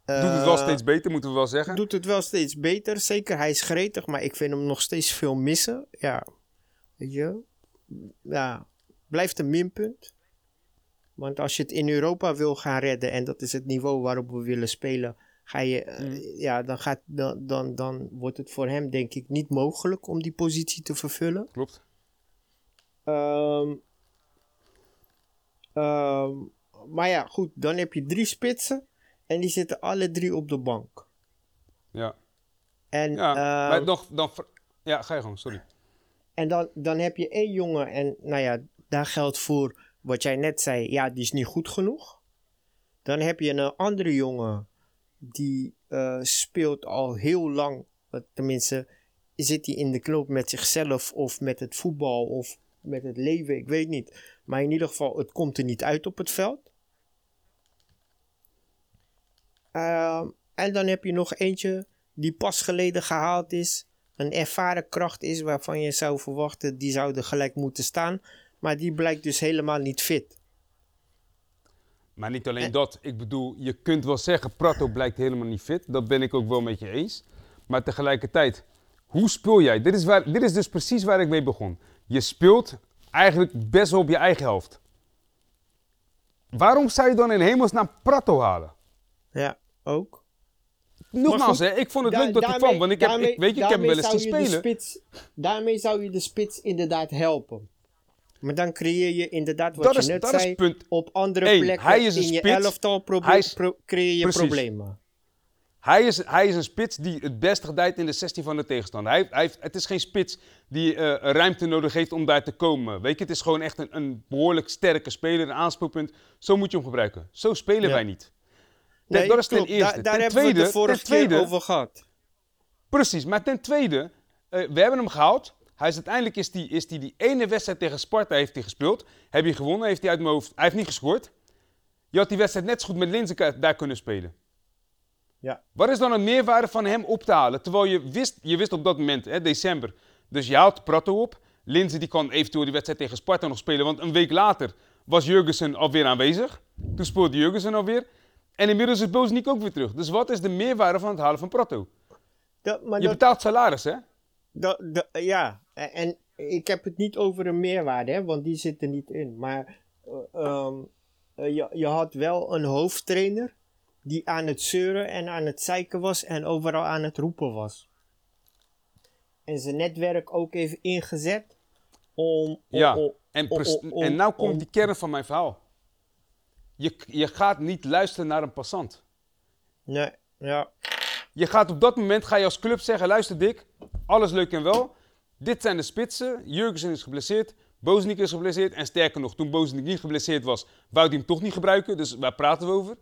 Doet het wel Eh, steeds beter, moeten we wel zeggen. doet het wel steeds beter. Zeker, hij is gretig, maar ik vind hem nog steeds veel missen. Ja, weet je. Ja, blijft een minpunt. Want als je het in Europa wil gaan redden, en dat is het niveau waarop we willen spelen, ga je, eh, Mhm. ja, dan, gaat, dan, dan, dan wordt het voor hem denk ik niet mogelijk om die positie te vervullen. Klopt. Ehm, ehm, maar ja, goed, dan heb je drie spitsen en die zitten alle drie op de bank. Ja. En, ja. ehm, maar nog, dan, ja, ga je gewoon, sorry. En dan, dan heb je één jongen en nou ja, daar geldt voor wat jij net zei, ja, die is niet goed genoeg. Dan heb je een andere jongen die eh, speelt al heel lang, tenminste zit hij in de knoop met zichzelf of met het voetbal of met het leven, ik weet niet. Maar in ieder geval, het komt er niet uit op het veld. Ehm, en dan heb je nog eentje die pas geleden gehaald is. Een ervaren kracht is waarvan je zou verwachten die zou er gelijk moeten staan. Maar die blijkt dus helemaal niet fit. Maar niet alleen dat. Ik bedoel, je kunt wel zeggen, Prato blijkt helemaal niet fit. Dat ben ik ook wel met je eens. Maar tegelijkertijd, hoe speel jij? Dit is, waar, dit is dus precies waar ik mee begon. Je speelt eigenlijk best wel op je eigen helft. Waarom zou je dan in hemelsnaam Prato halen? Ja, ook. Nogmaals, hè, ik vond het Da- leuk dat hij daarmee- kwam. Want ik, heb, ik, weet je, ik heb hem wel eens zien je spelen. spits- daarmee zou je de spits inderdaad helpen. Maar dan creëer je inderdaad, wat Dat je is- net dat is zei, punt op andere één. plekken Hij is een in je spits. elftal is- pro- creëer je Precies. problemen. Hij is, hij is een spits die het beste gedijt in de 16 van de tegenstander. Hij, hij, het is geen spits die eh, ruimte nodig heeft om daar te komen. Weet je, het is gewoon echt een, een behoorlijk sterke speler, een aanspeelpunt. Zo moet je hem gebruiken. Zo spelen Ja. wij niet. Nee, dat is ten eerste. Daar, daar Ten hebben we het de vorige tweede- keer over gehad. Precies, maar ten tweede, eh, we hebben hem gehaald. Hij is, uiteindelijk is die, is die, die ene wedstrijd tegen Sparta heeft hij gespeeld. Heb je gewonnen, heeft hij uit mijn hoofd... Hij heeft niet gescoord. Je had die wedstrijd net zo goed met Linzen daar kunnen spelen. Ja. Wat is dan een meerwaarde van hem op te halen? Terwijl je wist, je wist op dat moment, hè, december. Dus je haalt Prato op. Linzen die kan eventueel die wedstrijd tegen Sparta nog spelen. Want een week later was Jurgensen alweer aanwezig. Toen speelde Jurgensen alweer. En inmiddels is Bozeniek ook weer terug. Dus wat is de meerwaarde van het halen van Prato? Dat, maar Je dat, betaalt salaris, hè? dat, dat- ja, en, en ik heb het niet over een meerwaarde, hè, want die zit er niet in. Maar eh, ehm, eh, je, je had wel een hoofdtrainer die aan het zeuren en aan het zeiken was en overal aan het roepen was. En zijn netwerk ook even ingezet om... om- Ja, om- en, om- en nou komt om- die kern van mijn verhaal. Je, je gaat niet luisteren naar een passant. nee, ja, Je gaat op dat moment ga je als club zeggen: luister Dick, alles leuk en wel. Dit zijn de spitsen. Jurgensen is geblesseerd. Bozeniek is geblesseerd. En sterker nog, toen Bozeniek niet geblesseerd was, wou hij hem toch niet gebruiken. Dus waar praten we over?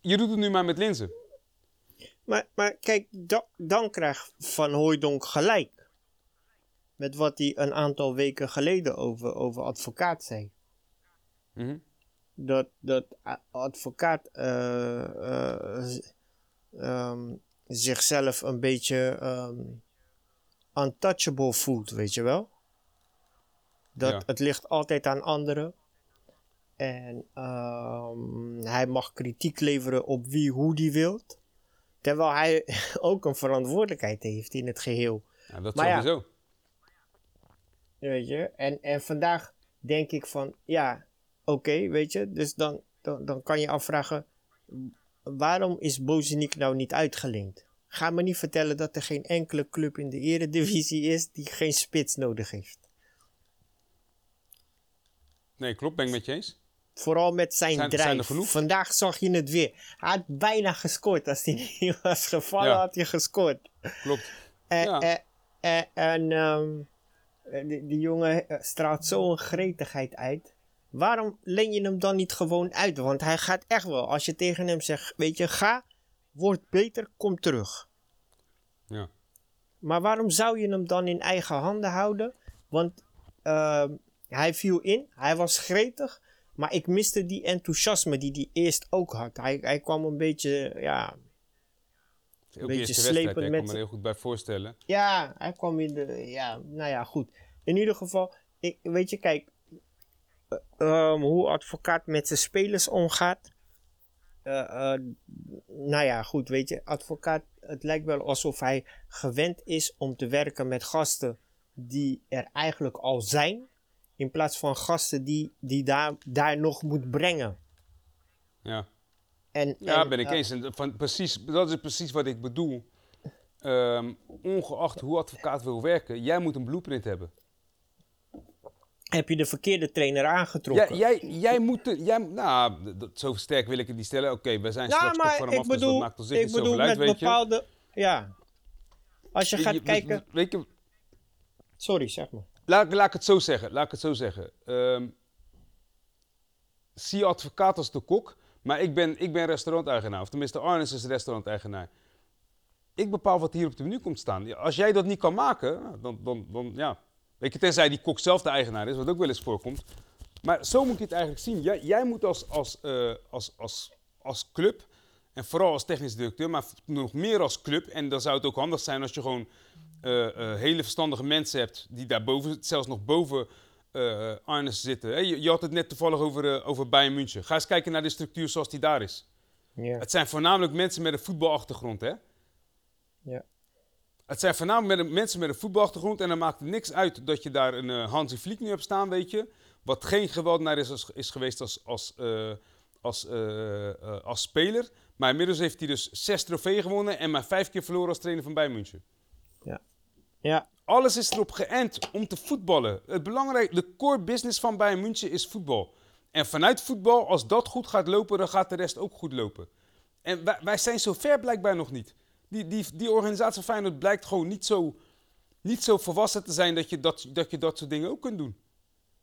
Je doet het nu maar met Linzen. Maar, maar kijk, da- dan krijgt Van Hooijdonk gelijk. Met wat hij een aantal weken geleden over, over advocaat zei. Mhm. dat, dat advocaat eh, eh, ehm, zichzelf een beetje ehm, untouchable voelt, weet je wel? Dat Ja. het ligt altijd aan anderen. En ehm, hij mag kritiek leveren op wie hoe die wilt. Terwijl hij ook een verantwoordelijkheid heeft in het geheel. Ja, dat Maar ja. sowieso. Weet je? En, en vandaag denk ik van, ja, oké, weet je. Dus dan, dan, dan kan je afvragen, waarom is Bozeniek nou niet uitgelinkt? Ga me niet vertellen dat er geen enkele club in de eredivisie is die geen spits nodig heeft. Nee, klopt, ben ik met je eens. Vooral met zijn Zijn- drijf. zijn? Vandaag zag je het weer. Hij had bijna gescoord. Als hij niet was gevallen, Ja. had hij gescoord. Klopt. En, Ja. en, en, en, ehm, die, die jongen eh, straalt zo'n gretigheid uit. Waarom leen je hem dan niet gewoon uit? Want hij gaat echt wel. Als je tegen hem zegt, weet je, ga, word beter, kom terug. Ja. Maar waarom zou je hem dan in eigen handen houden? Want ehm, hij viel in, hij was gretig. Maar ik miste die enthousiasme die hij eerst ook had. Hij, hij kwam een beetje, ja, Ook Beetje slepend hè, ik met- kan me er heel goed bij voorstellen. Ja, hij kwam in de. Ja, nou ja, goed. In ieder geval, ik, weet je, kijk. eh, ehm, hoe advocaat met zijn spelers omgaat. Eh, eh, nou ja, goed, weet je, advocaat, het lijkt wel alsof hij gewend is om te werken met gasten die er eigenlijk al zijn, in plaats van gasten die, die daar, daar nog moet brengen. Ja. En, Ja, en, ben ik eh, eens. En van, precies, dat is precies wat ik bedoel. Ehm, ongeacht hoe advocaat wil werken, jij moet een blueprint hebben. Heb je de verkeerde trainer aangetrokken? jij, jij moet... de- jij, nou, zo sterk wil ik het niet stellen. Oké, we zijn Ja, straks toch maar van hem ik af, dus dat bedoel, maakt ons ik bedoel uit, met je. bepaalde. Ja. Als je gaat je- kijken. Weet je, Sorry, zeg maar. Laat, laat ik het zo zeggen. Laat ik het zo zeggen. Ehm, zie je advocaat als de kok, maar ik ben, ik ben restauranteigenaar. Of tenminste, Arnes is restauranteigenaar. Ik bepaal wat hier op de menu komt staan. Ja, Als jij dat niet kan maken, dan, dan, dan ja. Weet je, tenzij die kok zelf de eigenaar is, wat ook wel eens voorkomt. Maar zo moet je het eigenlijk zien. Jij, jij moet als, als, eh, als, als, als club, en vooral als technisch directeur, maar nog meer als club. En dan zou het ook handig zijn als je gewoon eh, eh, hele verstandige mensen hebt die daarboven, zelfs nog boven eh Arnes zitten. Hè, je, je had het net toevallig over, over Bayern München. Ga eens kijken naar de structuur zoals die daar is. Het zijn voornamelijk mensen met een voetbalachtergrond, hè? Ja. Het zijn voornamelijk mensen met een voetbalachtergrond en dan maakt het niks uit dat je daar een eh Hansi Vliek nu hebt staan, weet je. Wat geen geweldenaar is, als- is geweest als, als, eh, als, eh, als speler. Maar inmiddels heeft hij dus zes trofeeën gewonnen en maar vijf keer verloren als trainer van Bayern München. Ja. Alles is erop geënt om te voetballen. Het belangrijk, de core business van Bayern München is voetbal. En vanuit voetbal, als dat goed gaat lopen, dan gaat de rest ook goed lopen. En wij, wij zijn zo ver blijkbaar nog niet. Die, die, die organisatie van Feyenoord blijkt gewoon niet zo, niet zo volwassen te zijn dat je dat, dat je dat soort dingen ook kunt doen.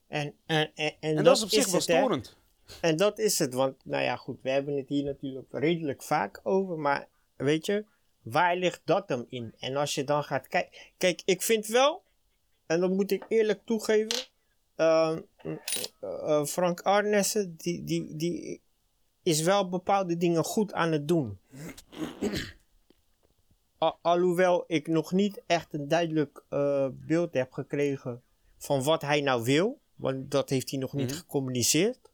En, en, en, en, dat, is op zich wel hè. storend. En dat is het, want nou ja, goed, we hebben het hier natuurlijk redelijk vaak over, maar weet je, waar ligt dat hem in? En als je dan gaat kijken, kijk, ik vind wel, en dat moet ik eerlijk toegeven, ehm, eh, Frank Arnessen, die, die, die is wel bepaalde dingen goed aan het doen. Al- alhoewel ik nog niet echt een duidelijk eh, beeld heb gekregen van wat hij nou wil, want dat heeft hij nog niet Mhm. gecommuniceerd.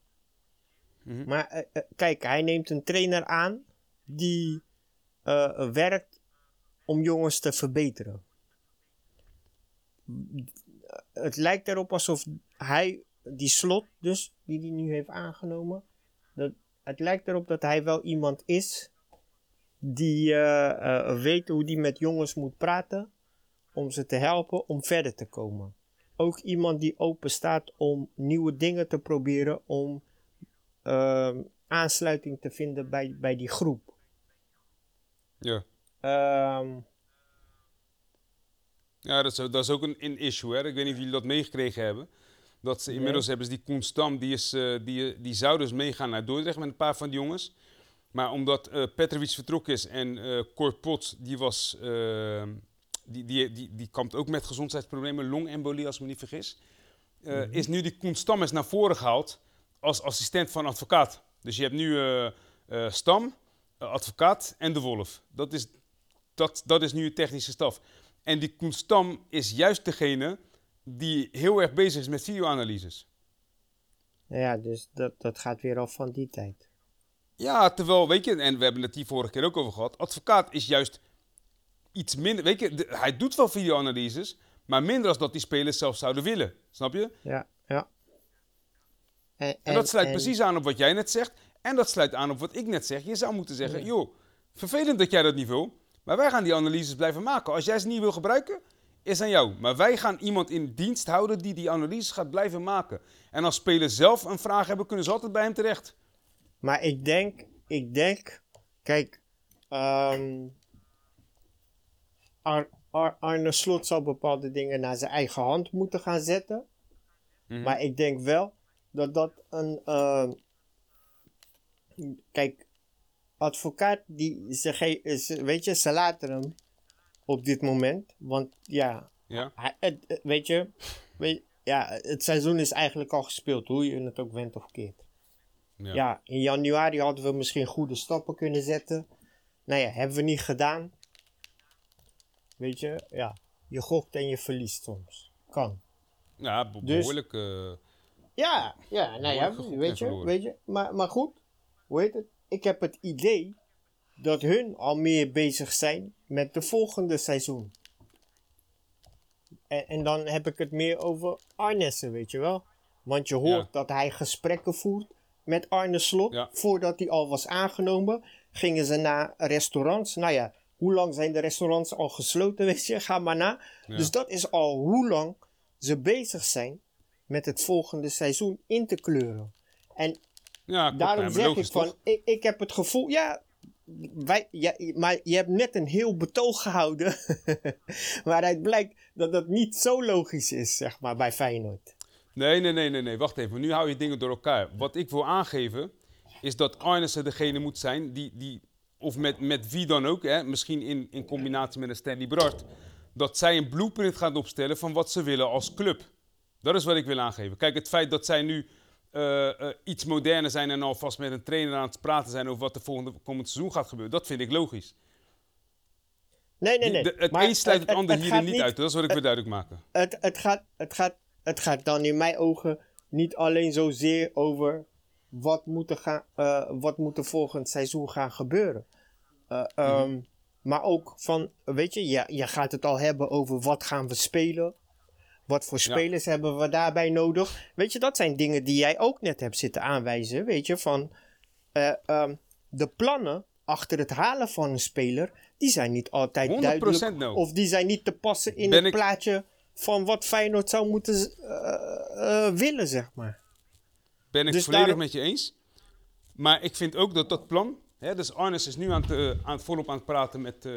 Mhm. Maar eh, eh, kijk, hij neemt een trainer aan die werkt om jongens te verbeteren. Het lijkt erop alsof hij, die slot dus, die hij nu heeft aangenomen, dat, het lijkt erop dat hij wel iemand is die eh, eh, weet hoe die met jongens moet praten om ze te helpen om verder te komen. Ook iemand die open staat om nieuwe dingen te proberen om ehm, aansluiting te vinden bij, bij die groep. Ja, Ehm, ja dat, is, ook- dat is ook een, een issue. Hè? Ik weet niet of jullie dat meegekregen hebben. Dat ze inmiddels hebben ze die Koen Stam, die, is, eh, die, die zou dus meegaan naar Dordrecht met een paar van die jongens. Maar omdat eh Petrovic vertrokken is en eh Cor Pot, die was... eh, die, die, die, die kampt ook met gezondheidsproblemen, longembolie als ik me niet vergis. Eh, Is nu die Koen Stam eens naar voren gehaald als assistent van advocaat. Dus je hebt nu eh, eh, Stam, eh, advocaat en de Wolf. Dat is, dat, dat is nu je technische staf. En die Koen Stam is juist degene die heel erg bezig is met videoanalyses. Ja, dus dat, dat gaat weer al van die tijd. Ja, terwijl, weet je, en we hebben het hier vorige keer ook over gehad. Advocaat is juist iets minder. Weet je, de- hij doet wel videoanalyses, maar minder als dat die spelers zelf zouden willen. Snap je? Ja, ja. En, En, dat sluit en- precies aan op wat jij net zegt. En dat sluit aan op wat ik net zeg. Je zou moeten zeggen, joh, vervelend dat jij dat niet wil. Maar wij gaan die analyses blijven maken. Als jij ze niet wil gebruiken, is aan jou. Maar wij gaan iemand in dienst houden die die analyses gaat blijven maken. En als spelers zelf een vraag hebben, kunnen ze altijd bij hem terecht. Maar ik denk, ik denk, kijk, ehm, Ar- Ar- Arne Slot zal bepaalde dingen naar zijn eigen hand moeten gaan zetten. Mhm. Maar ik denk wel dat dat een, ehm, kijk, advocaat die, ze, weet je, ze laten hem op dit moment, want ja, Ja? hij, weet je, ja, het seizoen is eigenlijk al gespeeld, hoe je het ook went of keert. Ja. Ja, in januari hadden we misschien goede stappen kunnen zetten. Nou ja, hebben we niet gedaan. Weet je, ja. Je gokt en je verliest soms. Kan. Ja, Dus- behoorlijk. eh, Ja, ja, nou ja, weet je, weet je. Maar, maar goed, hoe heet het? Ik heb het idee dat hun al meer bezig zijn met de volgende seizoen. En, en dan heb ik het meer over Arnessen, weet je wel. Want je hoort Ja. dat hij gesprekken voert met Arne Slot. Ja. Voordat hij al was aangenomen, gingen ze naar restaurants. Nou ja, hoe lang zijn de restaurants al gesloten, weet je? Ga maar na. Ja. Dus dat is al hoe lang ze bezig zijn met het volgende seizoen in te kleuren. En ja, daarom zeg ik van, ik, ik heb het gevoel, ja, wij, ja, maar je hebt net een heel betoog gehouden, waaruit blijkt dat dat niet zo logisch is, zeg maar, bij Feyenoord. Nee, nee, nee, nee, nee. Wacht even. Nu hou je dingen door elkaar. Wat ik wil aangeven, is dat Arnissen degene moet zijn die, die of met, met wie dan ook, hè, misschien in, in combinatie met een Stanley Brard, dat zij een blueprint gaat opstellen van wat ze willen als club. Dat is wat ik wil aangeven. Kijk, het feit dat zij nu eh, eh, iets moderner zijn en alvast met een trainer aan het praten zijn over wat de volgende komend seizoen gaat gebeuren, dat vind ik logisch. Nee, nee, nee. De- het maar een sluit het, ander het hier er gaat niet uit. Dat is wat ik wil duidelijk maken. Het, het, gaat, het, gaat, het gaat dan in mijn ogen niet alleen zozeer over wat moet er, gaan, eh, wat moet er volgend seizoen gaan gebeuren. Eh, ehm, Maar ook van, weet je, je, je gaat het al hebben over wat gaan we spelen. Wat voor Ja. spelers hebben we daarbij nodig? Weet je, dat zijn dingen die jij ook net hebt zitten aanwijzen. Weet je, van eh, ehm, de plannen achter het halen van een speler, die zijn niet altijd 100% duidelijk. no. Of die zijn niet te passen in Ben het ik- plaatje van wat Feyenoord zou moeten eh, eh, willen, zeg maar. Ben ik Dus volledig daarom- met je eens. Maar ik vind ook dat dat plan. Hè, dus Arnes is nu aan het, eh, aan het volop aan het praten met,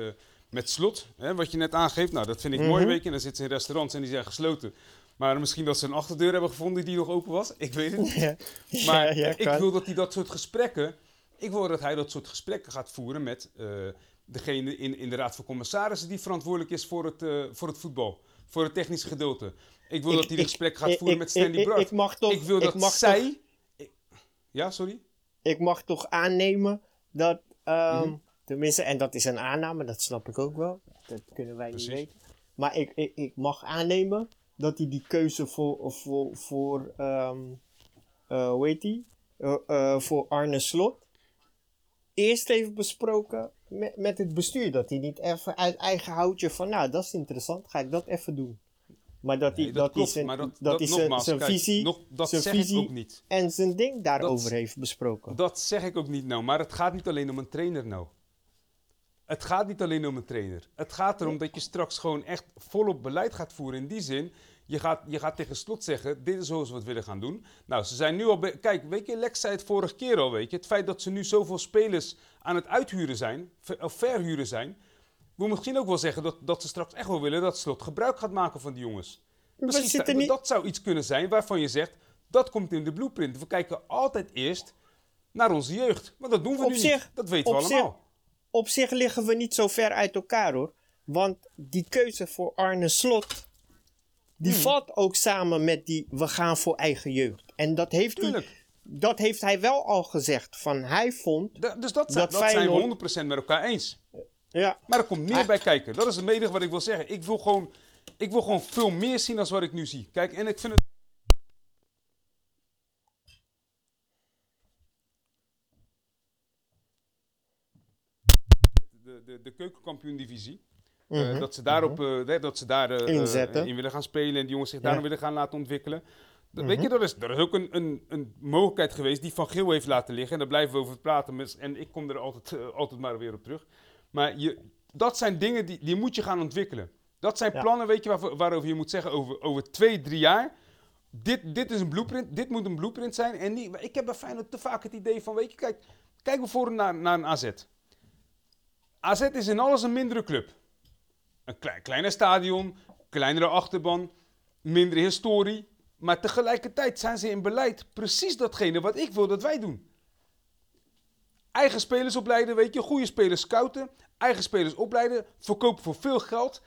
met Slot. Hè, wat je net aangeeft. Nou, dat vind ik mooi, weet je. En dan zitten ze in restaurants en die zijn gesloten. Maar misschien dat ze een achterdeur hebben gevonden die nog open was. Ik weet het niet. Ja, Maar ja, ja, ik kan. wil dat hij dat soort gesprekken. Ik wil dat hij dat soort gesprekken gaat voeren met degene in, in de Raad van Commissarissen die verantwoordelijk is voor het, voor het voetbal. Voor het technische gedeelte. Ik wil Ik- dat hij de ik- gesprekken gaat ik- voeren ik- met Stanley Brad. ik mag toch- ik wil dat mag zij. Ja, sorry? ik mag toch aannemen dat, ehm, Mhm. tenminste, en dat is een aanname, dat snap ik ook wel. Dat kunnen wij Precies. niet weten. Maar ik, ik, ik mag aannemen dat hij die keuze voor, voor, voor ehm, eh, hoe heet die? Eh, eh, voor Arne Slot eerst heeft besproken met, met het bestuur. Dat hij niet even uit eigen houtje van, nou, dat is interessant, ga ik dat even doen. Maar dat hij Nee, dat zijn, dat, dat, dat, zijn, nogmaals, zijn kijk, visie, nog, dat zijn zeg visie ik ook niet. en zijn ding daarover Dat- heeft besproken. Dat zeg ik ook niet nou, maar het gaat niet alleen om een trainer nou. Het gaat niet alleen om een trainer. Het gaat erom dat je straks gewoon echt volop beleid gaat voeren. In die zin, je gaat, je gaat tegen slot zeggen, dit is zoals we het willen gaan doen. Nou, ze zijn nu al... Kijk, weet je, Lex zei het vorige keer al, weet je. Het feit dat ze nu zoveel spelers aan het uithuren zijn, ver- of verhuren zijn... wil misschien ook wel zeggen dat, dat ze straks echt wel willen dat slot gebruik gaat maken van die jongens. Misschien niet- dat zou iets kunnen zijn waarvan je zegt, dat komt in de blueprint. We kijken altijd eerst naar onze jeugd. Maar dat doen we Op nu zich- niet. Dat weten we op zich- allemaal. Op zich liggen we niet zo ver uit elkaar hoor. Want die keuze voor Arne Slot. Die Hmm. valt ook samen met die we gaan voor eigen jeugd. En dat heeft hij Tuurlijk. dat heeft hij wel al gezegd. Van hij vond. Da- dus dat, zijn, Dat dat zijn we Feyenoord- 100% met elkaar eens. Ja, Maar er komt meer bij kijken. Dat is het enige wat ik wil zeggen. Ik wil gewoon, ik wil gewoon veel meer zien dan wat ik nu zie. Kijk, en ik vind het... De, de, de keukenkampioen-divisie. Eh, dat ze, daarop, eh, hè, dat ze daar eh, eh, in willen gaan spelen en die jongens zich Ja. daarom willen gaan laten ontwikkelen. Dat, Weet je, dat is, dat is ook een, een, een mogelijkheid geweest die Van Geel heeft laten liggen. En daar blijven we over praten. met- En ik kom er altijd, eh, altijd maar weer op terug. Maar je, dat zijn dingen die, die moet je gaan ontwikkelen. Dat zijn Ja. plannen, weet je, waar, waarover je moet zeggen over, over twee, drie jaar. Dit, dit is een blueprint, dit moet een blueprint zijn. En die, ik heb bij Feyenoord te vaak het idee van, weet je, kijk, kijk bijvoorbeeld naar, naar een AZ. AZ is in alles een mindere club. Een klein, kleiner stadion, kleinere achterban, mindere historie. Maar tegelijkertijd zijn ze in beleid precies datgene wat ik wil dat wij doen. Eigen spelers opleiden, weet je, goede spelers scouten. Eigen spelers opleiden, verkopen voor veel geld.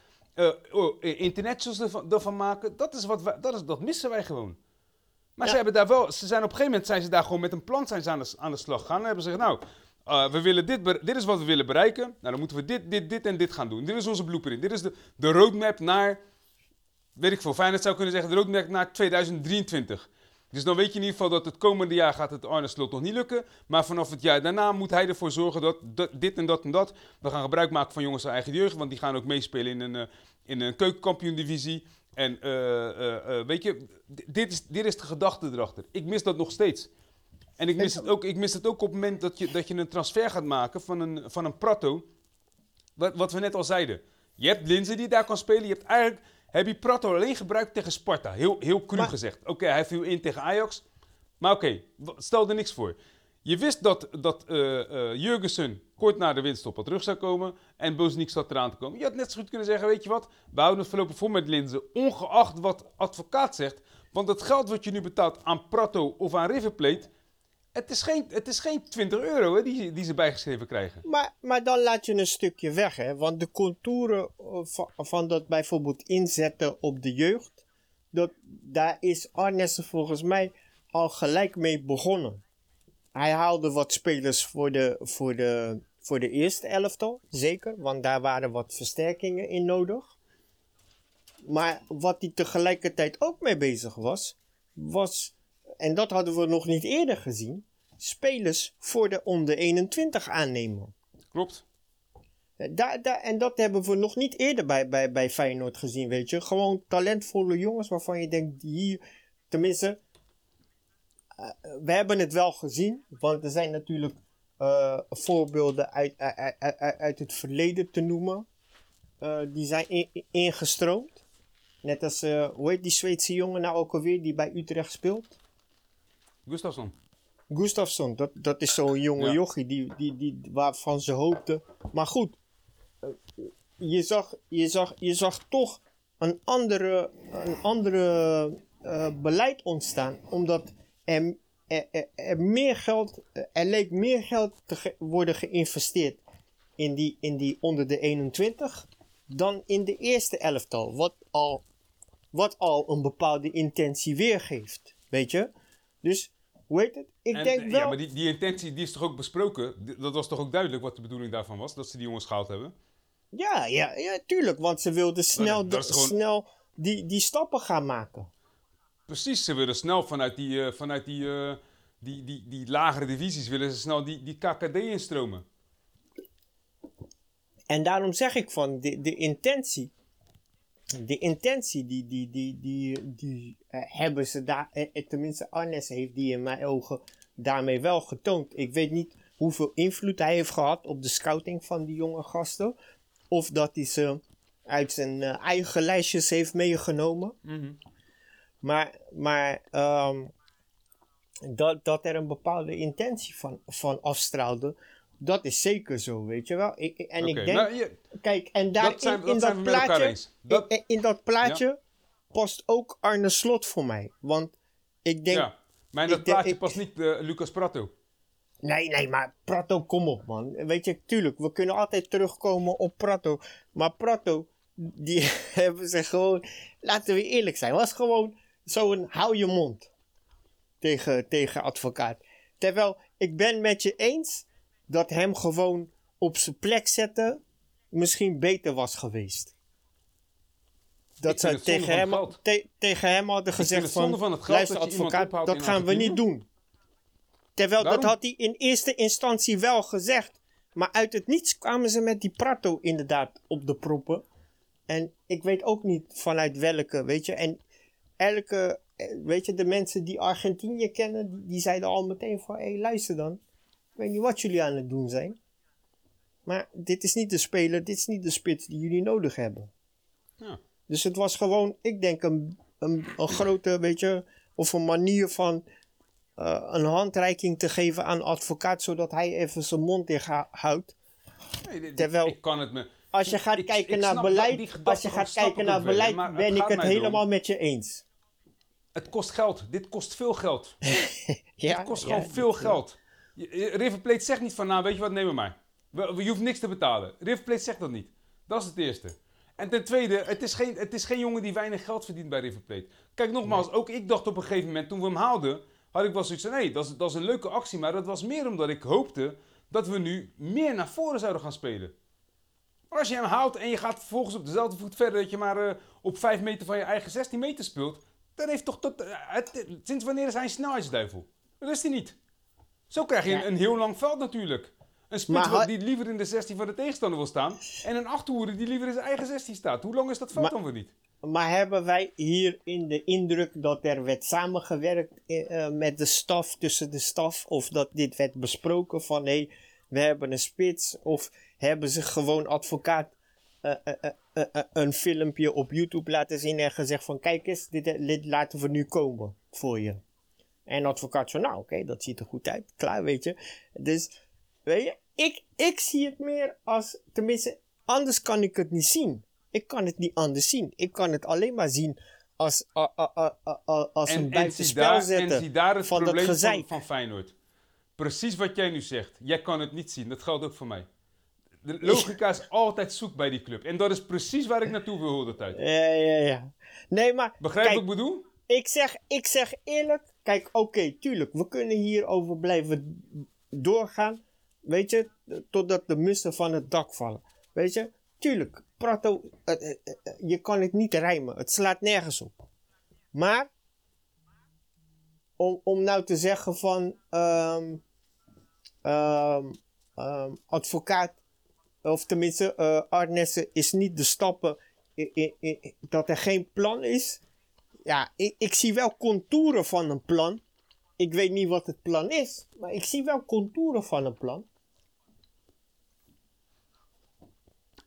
internationals ervan, ervan maken. Dat, is wat wij, dat, is, dat missen wij gewoon. Maar Ja. ze hebben daar wel, ze zijn op een gegeven moment zijn ze daar gewoon met een plan zijn ze aan, de, aan de slag gegaan. En hebben ze gezegd, nou, eh, we willen dit, dit is wat we willen bereiken. Nou, dan moeten we dit, dit, dit en dit gaan doen. Dit is onze blueprint. Dit is de, de roadmap naar, weet ik veel, Feyenoord zou kunnen zeggen, de roadmap naar 2023. Dus dan weet je in ieder geval dat het komende jaar gaat het Arne Slot nog niet lukken. Maar vanaf het jaar daarna moet hij ervoor zorgen dat, dit en dat en dat. We gaan gebruik maken van jongens uit eigen jeugd. Want die gaan ook meespelen in een, eh, in een keukenkampioen-divisie. En eh, weet je, dit is, dit is de gedachte erachter. Ik mis dat nog steeds. En ik mis het ook, ik mis het ook op het moment dat je, dat je een transfer gaat maken van een, van een Prato. Wat, wat we net al zeiden. Je hebt Linzen die daar kan spelen. Je hebt eigenlijk heb je Prato alleen gebruikt tegen Sparta. Heel, heel cru Maar- gezegd. Oké, hij viel in tegen Ajax. Maar oké, stel er niks voor. Je wist dat, dat eh, Jurgensen kort na de winststop al terug zou komen. En Bozeniek zat eraan te komen. Je had net zo goed kunnen zeggen, weet je wat? We houden het voorlopig voor met Linzen. Ongeacht wat advocaat zegt. Want het geld wat je nu betaalt aan Prato of aan River Plate... Het is geen, het is geen 20 euro hè, die, die ze bijgeschreven krijgen. Maar, maar dan laat je een stukje weg, hè? Want de contouren eh, van, dat bijvoorbeeld inzetten op de jeugd, dat, daar is Arnessen volgens mij al gelijk mee begonnen. Hij haalde wat spelers voor de, voor de, voor de eerste elftal, zeker, want daar waren wat versterkingen in nodig. Maar wat hij tegelijkertijd ook mee bezig was, was, en dat hadden we nog niet eerder gezien, spelers voor de onder 21 aannemen. Klopt. Daar, daar, en dat hebben we nog niet eerder bij, bij, bij Feyenoord gezien, weet je. Gewoon talentvolle jongens waarvan je denkt, hier, tenminste, eh, we hebben het wel gezien. Want er zijn natuurlijk eh, voorbeelden uit, uit, uit, uit- uit het verleden te noemen. Eh, die zijn in- in- ingestroomd. Net als, eh, hoe heet die Zweedse jongen nou ook alweer die bij Utrecht speelt? Gustafsson. Gustafsson, dat, dat is zo'n jonge Ja. jochie die, die, die, waarvan ze hoopten. Maar goed, eh, je zag, je zag, je zag toch een andere, een andere eh, beleid ontstaan. Omdat er, er, er, er meer geld, er leek meer geld te ge- worden geïnvesteerd in die, in die onder de 21 dan in de eerste elftal. Wat al, wat al een bepaalde intentie weergeeft. Weet je? Dus, hoe heet het? Ik En, denk eh, wel... Ja, maar die, die intentie die is toch ook besproken? Dat was toch ook duidelijk wat de bedoeling daarvan was? Dat ze die jongens gehaald hebben? Ja, ja, ja, tuurlijk. Want ze wilden snel, dat is de- gewoon- snel die, die stappen gaan maken. Precies, ze willen snel vanuit die, eh, vanuit die, eh, die, die, die lagere divisies willen ze snel die, die KKD instromen. En daarom zeg ik van de, de intentie. De intentie die, die, die, die, die eh, hebben ze daar. eh, eh, tenminste, Arnes heeft die in mijn ogen daarmee wel getoond. Ik weet niet hoeveel invloed hij heeft gehad op de scouting van die jonge gasten. Of dat hij ze uit zijn eigen lijstjes heeft meegenomen. Maar, maar ehm, dat, dat er een bepaalde intentie van, van afstraalde, dat is zeker zo, weet je wel. Ik, en ik denk, nou, je- kijk, en daar dat zijn, in, dat in plaatje. Dat, in, in dat plaatje past ook Arne Slot voor mij. Want ik denk, ja. Maar in dat denk- plaatje ik- past niet eh, Lucas Prato. nee, nee, maar Prato, kom op man. Weet je, tuurlijk, we kunnen altijd terugkomen op Prato. Maar Prato, die hebben ze gewoon, laten we eerlijk zijn, was gewoon zo'n hou je mond. tegen, tegen advocaat. Terwijl ik ben met je eens dat hem gewoon op zijn plek zetten misschien beter was geweest. Dat ze tegen hem, te- tegen hem hadden gezegd van, van luister dat advocaat, dat in gaan we niet doen. Terwijl dat had hij in eerste instantie wel gezegd. Maar uit het niets kwamen ze met die Prato inderdaad op de proppen. En ik weet ook niet vanuit welke, weet je. En elke, eh, weet je, de mensen die Argentinië kennen, die, die zeiden al meteen van, hé hey, luister dan. Ik weet niet wat jullie aan het doen zijn. Maar dit is niet de speler, dit is niet de spits die jullie nodig hebben. Ja. Dus het was gewoon, ik denk, een, een, een grote, weet je, of een manier van eh, een handreiking te geven aan advocaat, zodat hij even zijn mond dicht hou- houdt. Nee, Terwijl- ik kan het me... Als je gaat Ik- kijken ik naar beleid, die als je gaat kijken naar beleid, ben ik het helemaal met je eens. Het kost geld. Dit kost veel geld. Ja, Het kost ja, gewoon veel geld. River Plate zegt niet van, nou weet je wat, neem maar Je hoeft niks te betalen. River Plate zegt dat niet. Dat is het eerste. En ten tweede, het is geen, het is geen jongen die weinig geld verdient bij River Plate. Kijk nogmaals, ook ik dacht op een gegeven moment, toen we hem haalden, had ik wel zoiets van, nee, dat is, dat is een leuke actie. Maar dat was meer omdat ik hoopte dat we nu meer naar voren zouden gaan spelen. Maar als je hem haalt en je gaat vervolgens op dezelfde voet verder, dat je maar eh, op 5 meter van je eigen 16 meter speelt, dan heeft toch tot, eh, het- sinds wanneer is hij een snelheidsduivel? Dat is hij niet. Zo krijg je Ja. een, een heel lang veld natuurlijk. Een spits Maar die liever in de 16 van de tegenstander wil staan. En een achterhoede die liever in zijn eigen 16 staat. Hoe lang is dat veld Maar- dan weer niet? Maar hebben wij hier in de indruk dat er werd samengewerkt eh, eh, met de staf, tussen de staf, of dat dit werd besproken van hé, we hebben een spits, of hebben ze gewoon advocaat eh, een filmpje op YouTube laten zien en gezegd van kijk eens, dit, dit laten we nu komen voor je. En advocaat zo, nou oké, dat ziet er goed uit, klaar weet je. Dus, weet je, ik, ik zie het meer als, tenminste, anders kan ik het niet zien. Ik kan het niet anders zien. Ik kan het alleen maar zien als, a- a- a- a- a- als een En, buitenspel daar, zetten. en zie daar het van dat probleem van, gezeik. van Feyenoord. Precies wat jij nu zegt. Jij kan het niet zien. Dat geldt ook voor mij. De logica is altijd zoek bij die club. En dat is precies waar ik naartoe wil de tijd. Ja, ja, ja. Nee, maar Begrijp kijk, wat ik bedoel? ik zeg, ik zeg eerlijk, kijk, oké, tuurlijk, we kunnen hierover blijven doorgaan, weet je, totdat de mussen van het dak vallen. Weet je, tuurlijk, Prato, eh, eh, eh, je kan het niet rijmen, het slaat nergens op. Maar, om, om nou te zeggen van, ehm, ehm, ehm, advocaat, of tenminste, Arnessen is niet de stappen dat er geen plan is. Ja, ik, ik zie wel contouren van een plan. Ik weet niet wat het plan is, maar ik zie wel contouren van een plan.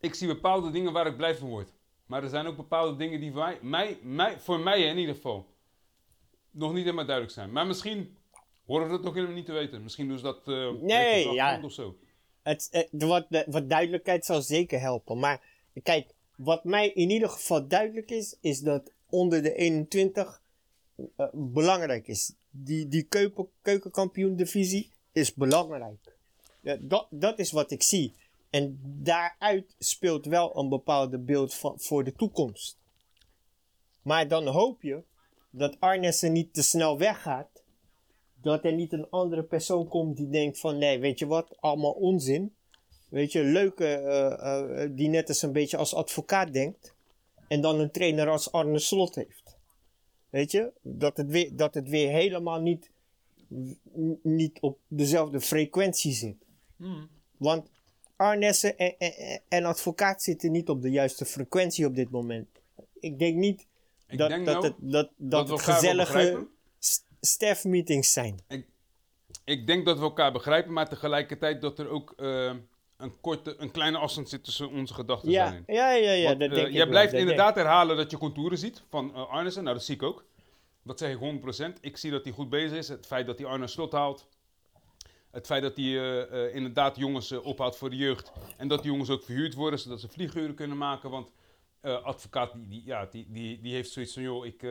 Ik zie bepaalde dingen waar ik blij van word. Maar er zijn ook bepaalde dingen die voor mij, mij, mij, voor mij in ieder geval, nog niet helemaal duidelijk zijn. Maar misschien horen we dat nog helemaal niet te weten. Misschien doen ze dat eh Nee, ja. of zo. Het, eh, de wat, wat duidelijkheid zal zeker helpen. Maar kijk, wat mij in ieder geval duidelijk is, is dat onder de 21 eh, belangrijk is. Die, die keuken, keukenkampioen divisie is belangrijk. Ja, dat, dat is wat ik zie. En daaruit speelt wel een bepaalde beeld voor de toekomst. Maar dan hoop je dat Arnessen niet te snel weggaat. Dat er niet een andere persoon komt die denkt van nee, weet je wat, allemaal onzin. Weet je, leuke, eh, eh, die net eens een beetje als advocaat denkt. En dan een trainer als Arne Slot heeft. Weet je, dat het weer, dat het weer helemaal niet, niet op dezelfde frequentie zit. Want Arnessen en, en, en advocaat zitten niet op de juiste frequentie op dit moment. Ik denk niet Ik dat, denk dat, nou het, dat, dat, het gezellige begrijpen. st- staff-meetings zijn. Ik denk dat we elkaar begrijpen, maar tegelijkertijd dat er ook eh, een, korte, een kleine afstand zit tussen onze gedachten. Ja, zijn. ja, ja, ja, Want, dat eh, denk jij blijft inderdaad herhalen dat je contouren ziet van eh Arnessen. Nou, dat zie ik ook. Dat zeg ik 100%. Ik zie dat hij goed bezig is. Het feit dat hij Arne Slot haalt. Het feit dat hij eh, inderdaad jongens eh, ophoudt voor de jeugd. En dat die jongens ook verhuurd worden, zodat ze vlieguren kunnen maken. Want advocaat, die, die, ja, die, die, die heeft zoiets van, joh, ik,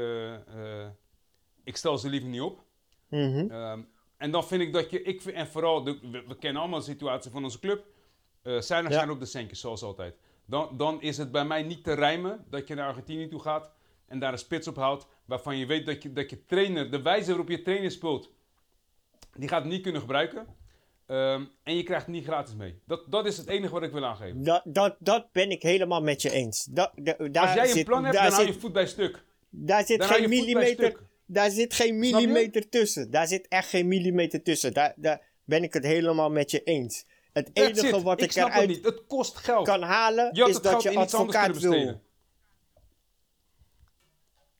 ik stel ze liever niet op. Mhm. Ehm, en dan vind ik dat je, ik en vooral, de, we, we kennen allemaal de situatie van onze club. Eh zijn er Ja. zijn op de centjes, zoals altijd. Dan, dan is het bij mij niet te rijmen dat je naar Argentinië toe gaat en daar een spits op houdt, waarvan je weet dat je, dat je trainer, de wijze waarop je trainer speelt, die gaat het niet kunnen gebruiken. Ehm, en je krijgt het niet gratis mee. Dat, dat is het enige wat ik wil aangeven. Dat, dat, dat ben ik helemaal met je eens. Dat, da- daar Als jij een zit, plan hebt, dan hou zit, je voet bij stuk. daar zit Dan hou geen millimeter, daar zit geen millimeter tussen. Daar zit echt geen millimeter tussen. Daar, daar ben ik het helemaal met je eens. Het enige it. wat ik ik, het eruit niet. Het kost geld. kan halen, is het dat je advocaat wil.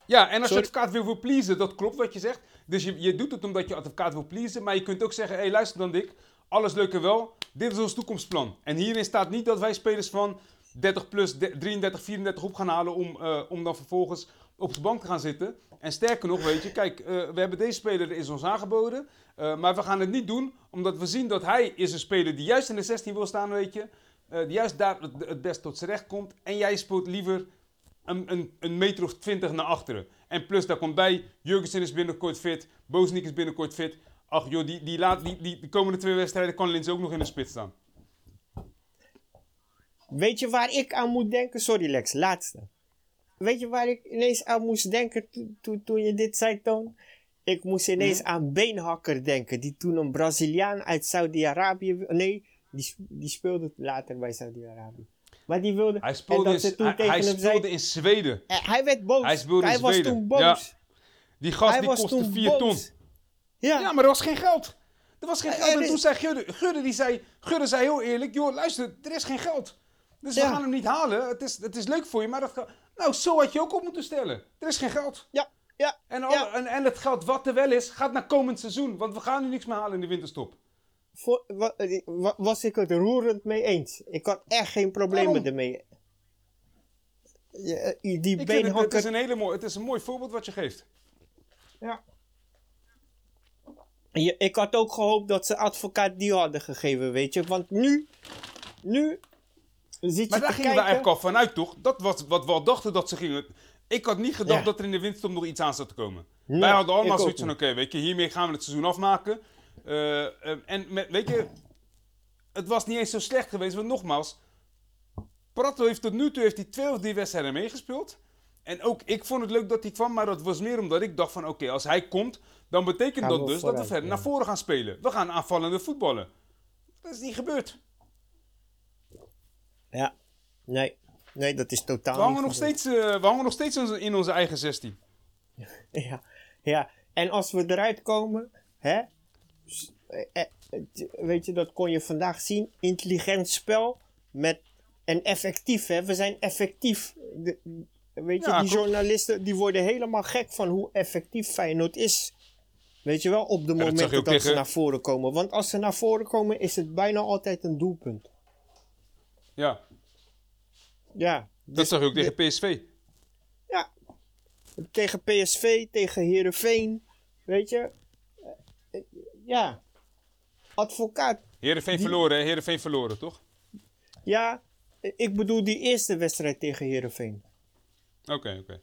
Ja, en als Sorry? je advocaat wil voor pleasen, dat klopt wat je zegt. Dus je, je doet het omdat je advocaat wil pleasen. Maar je kunt ook zeggen, hé hey, luister dan Dick. Alles leuk en wel. Dit is ons toekomstplan. En hierin staat niet dat wij spelers van 30 plus, de- 33, 34 op gaan halen om, eh, om dan vervolgens op de bank te gaan zitten. En sterker nog, weet je, kijk, eh, we hebben deze speler is ons aangeboden. eh, maar we gaan het niet doen, omdat we zien dat hij is een speler die juist in de 16 wil staan, weet je. eh, die juist daar het, best tot zijn recht komt. En jij speelt liever een, een, een meter of 20 naar achteren. En plus, daar komt bij, Jurgensen is binnenkort fit, Bozeniek is binnenkort fit. Ach joh, die, die, laat, die, die, de komende twee wedstrijden kan Lins ook nog in de spits staan. Weet je waar ik aan moet denken? Sorry Lex, laatste. Weet je waar ik ineens aan moest denken to- to- toen je dit zei, Toon? Ik moest ineens aan Beenhakker denken, die toen een Braziliaan uit Saudi-Arabië... Nee, die, die speelde later bij Saudi-Arabië. Maar die wilde... Hij en speelde, in, toen hij, speelde zei- in Zweden. Hij werd boos. Hij speelde in was Zweden. toen boos. Ja. Die gast hij die kostte toen 4 ton. Ja. Ja, maar er was geen geld. Er was geen geld. En toen zei Gudde, Gudde, die zei, Gudde zei heel eerlijk, joh, luister, er is geen geld. Dus we gaan hem niet halen. Het is, het is leuk voor je, maar dat Nou, zo had je ook op moeten stellen. Er is geen geld. Ja, ja. En, alle, Ja. en, en het geld wat er wel is, gaat naar komend seizoen. Want we gaan nu niks meer halen in de winterstop. Voor, wa- eh, wa- was ik het roerend mee eens. Ik had echt geen problemen Waarom? ermee. Ja, eh, die Ik het, is een hele mooi, het is een mooi voorbeeld wat je geeft. Ja. Je- ik had ook gehoopt dat ze advocaat die hadden gegeven, weet je. Want nu, nu zit Maar daar gingen we eigenlijk al vanuit, toch? Dat was wat we al dachten dat ze gingen. Ik had niet gedacht Ja. dat er in de winterstop nog iets aan zat te komen. Nee, Wij hadden allemaal zoiets van, oké, weet je, hiermee gaan we het seizoen afmaken. Eh, eh, en met, weet je, het was niet eens zo slecht geweest, want nogmaals, Prato heeft tot nu toe heeft hij twee of drie wedstrijden meegespeeld. En ook ik vond het leuk dat hij kwam, maar dat was meer omdat ik dacht van, oké, als hij komt, dan betekent Gaan dat dus dat we verder ja. naar voren gaan spelen. We gaan aanvallende voetballen. Dat is niet gebeurd. Ja, nee. Nee, dat is totaal We hangen, niet nog steeds, eh, we hangen nog steeds in onze- eigen 16. Ja, ja. En als we eruit komen, hè, eh, eh, weet je, dat kon je vandaag zien. Intelligent spel met en effectief, hè. We zijn effectief. De- weet je, Ja, die journalisten die worden helemaal gek van hoe effectief Feyenoord is. Weet je wel, op de dat je momenten ook dat, ze naar voren komen. Want als ze naar voren komen, is het bijna altijd een doelpunt. Ja, Ja, dat zag je ook tegen PSV. Ja. Tegen PSV, tegen Herenveen. Weet je? Eh, eh, Ja. Advocaat. Heerenveen verloren, hè? Heerenveen verloren, toch? Ja. eh, Ik bedoel die eerste wedstrijd tegen Herenveen. Oké, oké.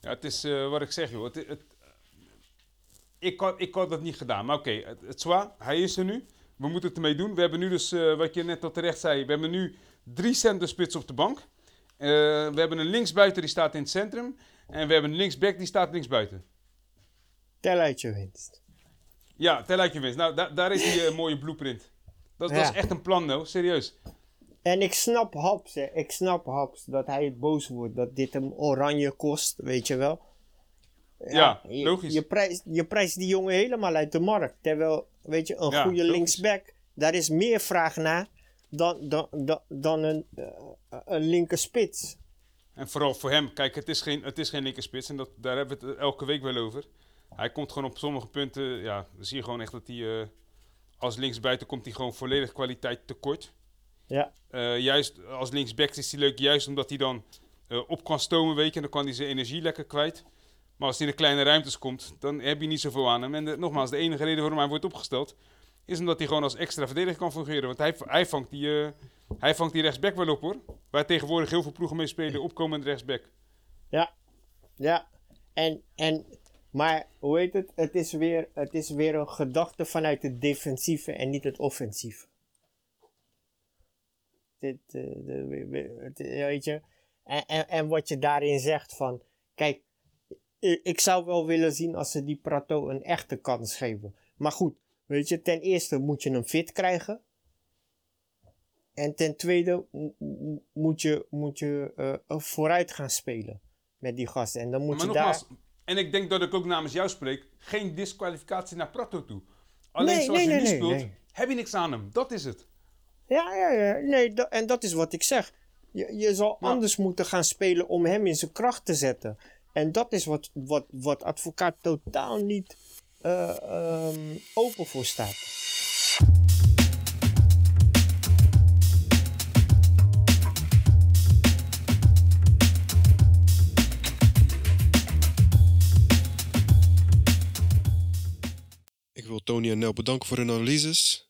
Ja, het is eh, wat ik zeg, joh. Het, het, ik, had, ik had dat niet gedaan. Maar oké, het, het is waar. Hij is er nu. We moeten het ermee doen. We hebben nu dus, eh, wat je net al terecht zei, we hebben nu drie centerspits op de bank. Eh, we hebben een linksbuiten die staat in het centrum. En we hebben een linksback die staat linksbuiten. Tel uit je winst. Ja, tel uit je winst. Nou, da- daar is die eh, mooie blueprint. Dat, dat Ja. is echt een plan, nou. Serieus. En ik snap Haps, hè. Ik snap Haps dat hij boos wordt dat dit hem oranje kost, weet je wel. Ja, je, logisch. Je prijst, je prijst die jongen helemaal uit de markt. Terwijl, weet je, een Ja, goede logisch. linksback, daar is meer vraag naar dan, dan, dan, dan een, eh, een linker spits. En vooral voor hem, kijk, het is geen, het is geen linkerspits. En dat, daar hebben we het elke week wel over. Hij komt gewoon op sommige punten, ja, dan zie je gewoon echt dat hij, eh, als linksbuiten komt hij gewoon volledig kwaliteit tekort. Ja, Eh, juist als linksback is hij leuk, juist omdat hij dan op kan stomen, weet je. En dan kan hij zijn energie lekker kwijt. Maar als hij in de kleine ruimtes komt, dan heb je niet zoveel aan hem. En de- nogmaals, de enige reden waarom hij wordt opgesteld, is omdat hij gewoon als extra verdediger kan fungeren. Want hij, hij, vangt, die, eh, hij vangt die rechtsback wel op hoor. Waar tegenwoordig heel veel ploegen mee spelen, opkomend rechtsback. ja, ja. En, en, maar hoe heet het? Het is weer, het is weer een gedachte vanuit het defensieve en niet het offensieve. Dit, eh, weet je. En, en, en wat je daarin zegt van, kijk, ik, ik zou wel willen zien als ze die Prato een echte kans geven. Maar goed, weet je, ten eerste moet je hem fit krijgen. En ten tweede moet je, moet je eh, vooruit gaan spelen met die gasten. En dan moet Maar je nogmaals, daar... en ik denk dat ik ook namens jou spreek, geen disqualificatie naar Prato toe. Alleen Nee, zoals nee, je nee, nu speelt, heb je niks aan hem. Dat is het. Ja, ja, ja. Nee, en dat is wat ik zeg. Je, je zal Maar- anders moeten gaan spelen om hem in zijn kracht te zetten. En dat is wat, wat, wat advocaat totaal niet eh, ehm, open voor staat. Ik wil Tony en Nel bedanken voor hun analyses.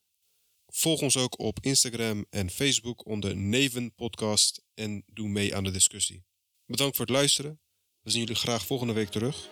Volg ons ook op Instagram en Facebook onder Neven Podcast en doe mee aan de discussie. Bedankt voor het luisteren. We zien jullie graag volgende week terug.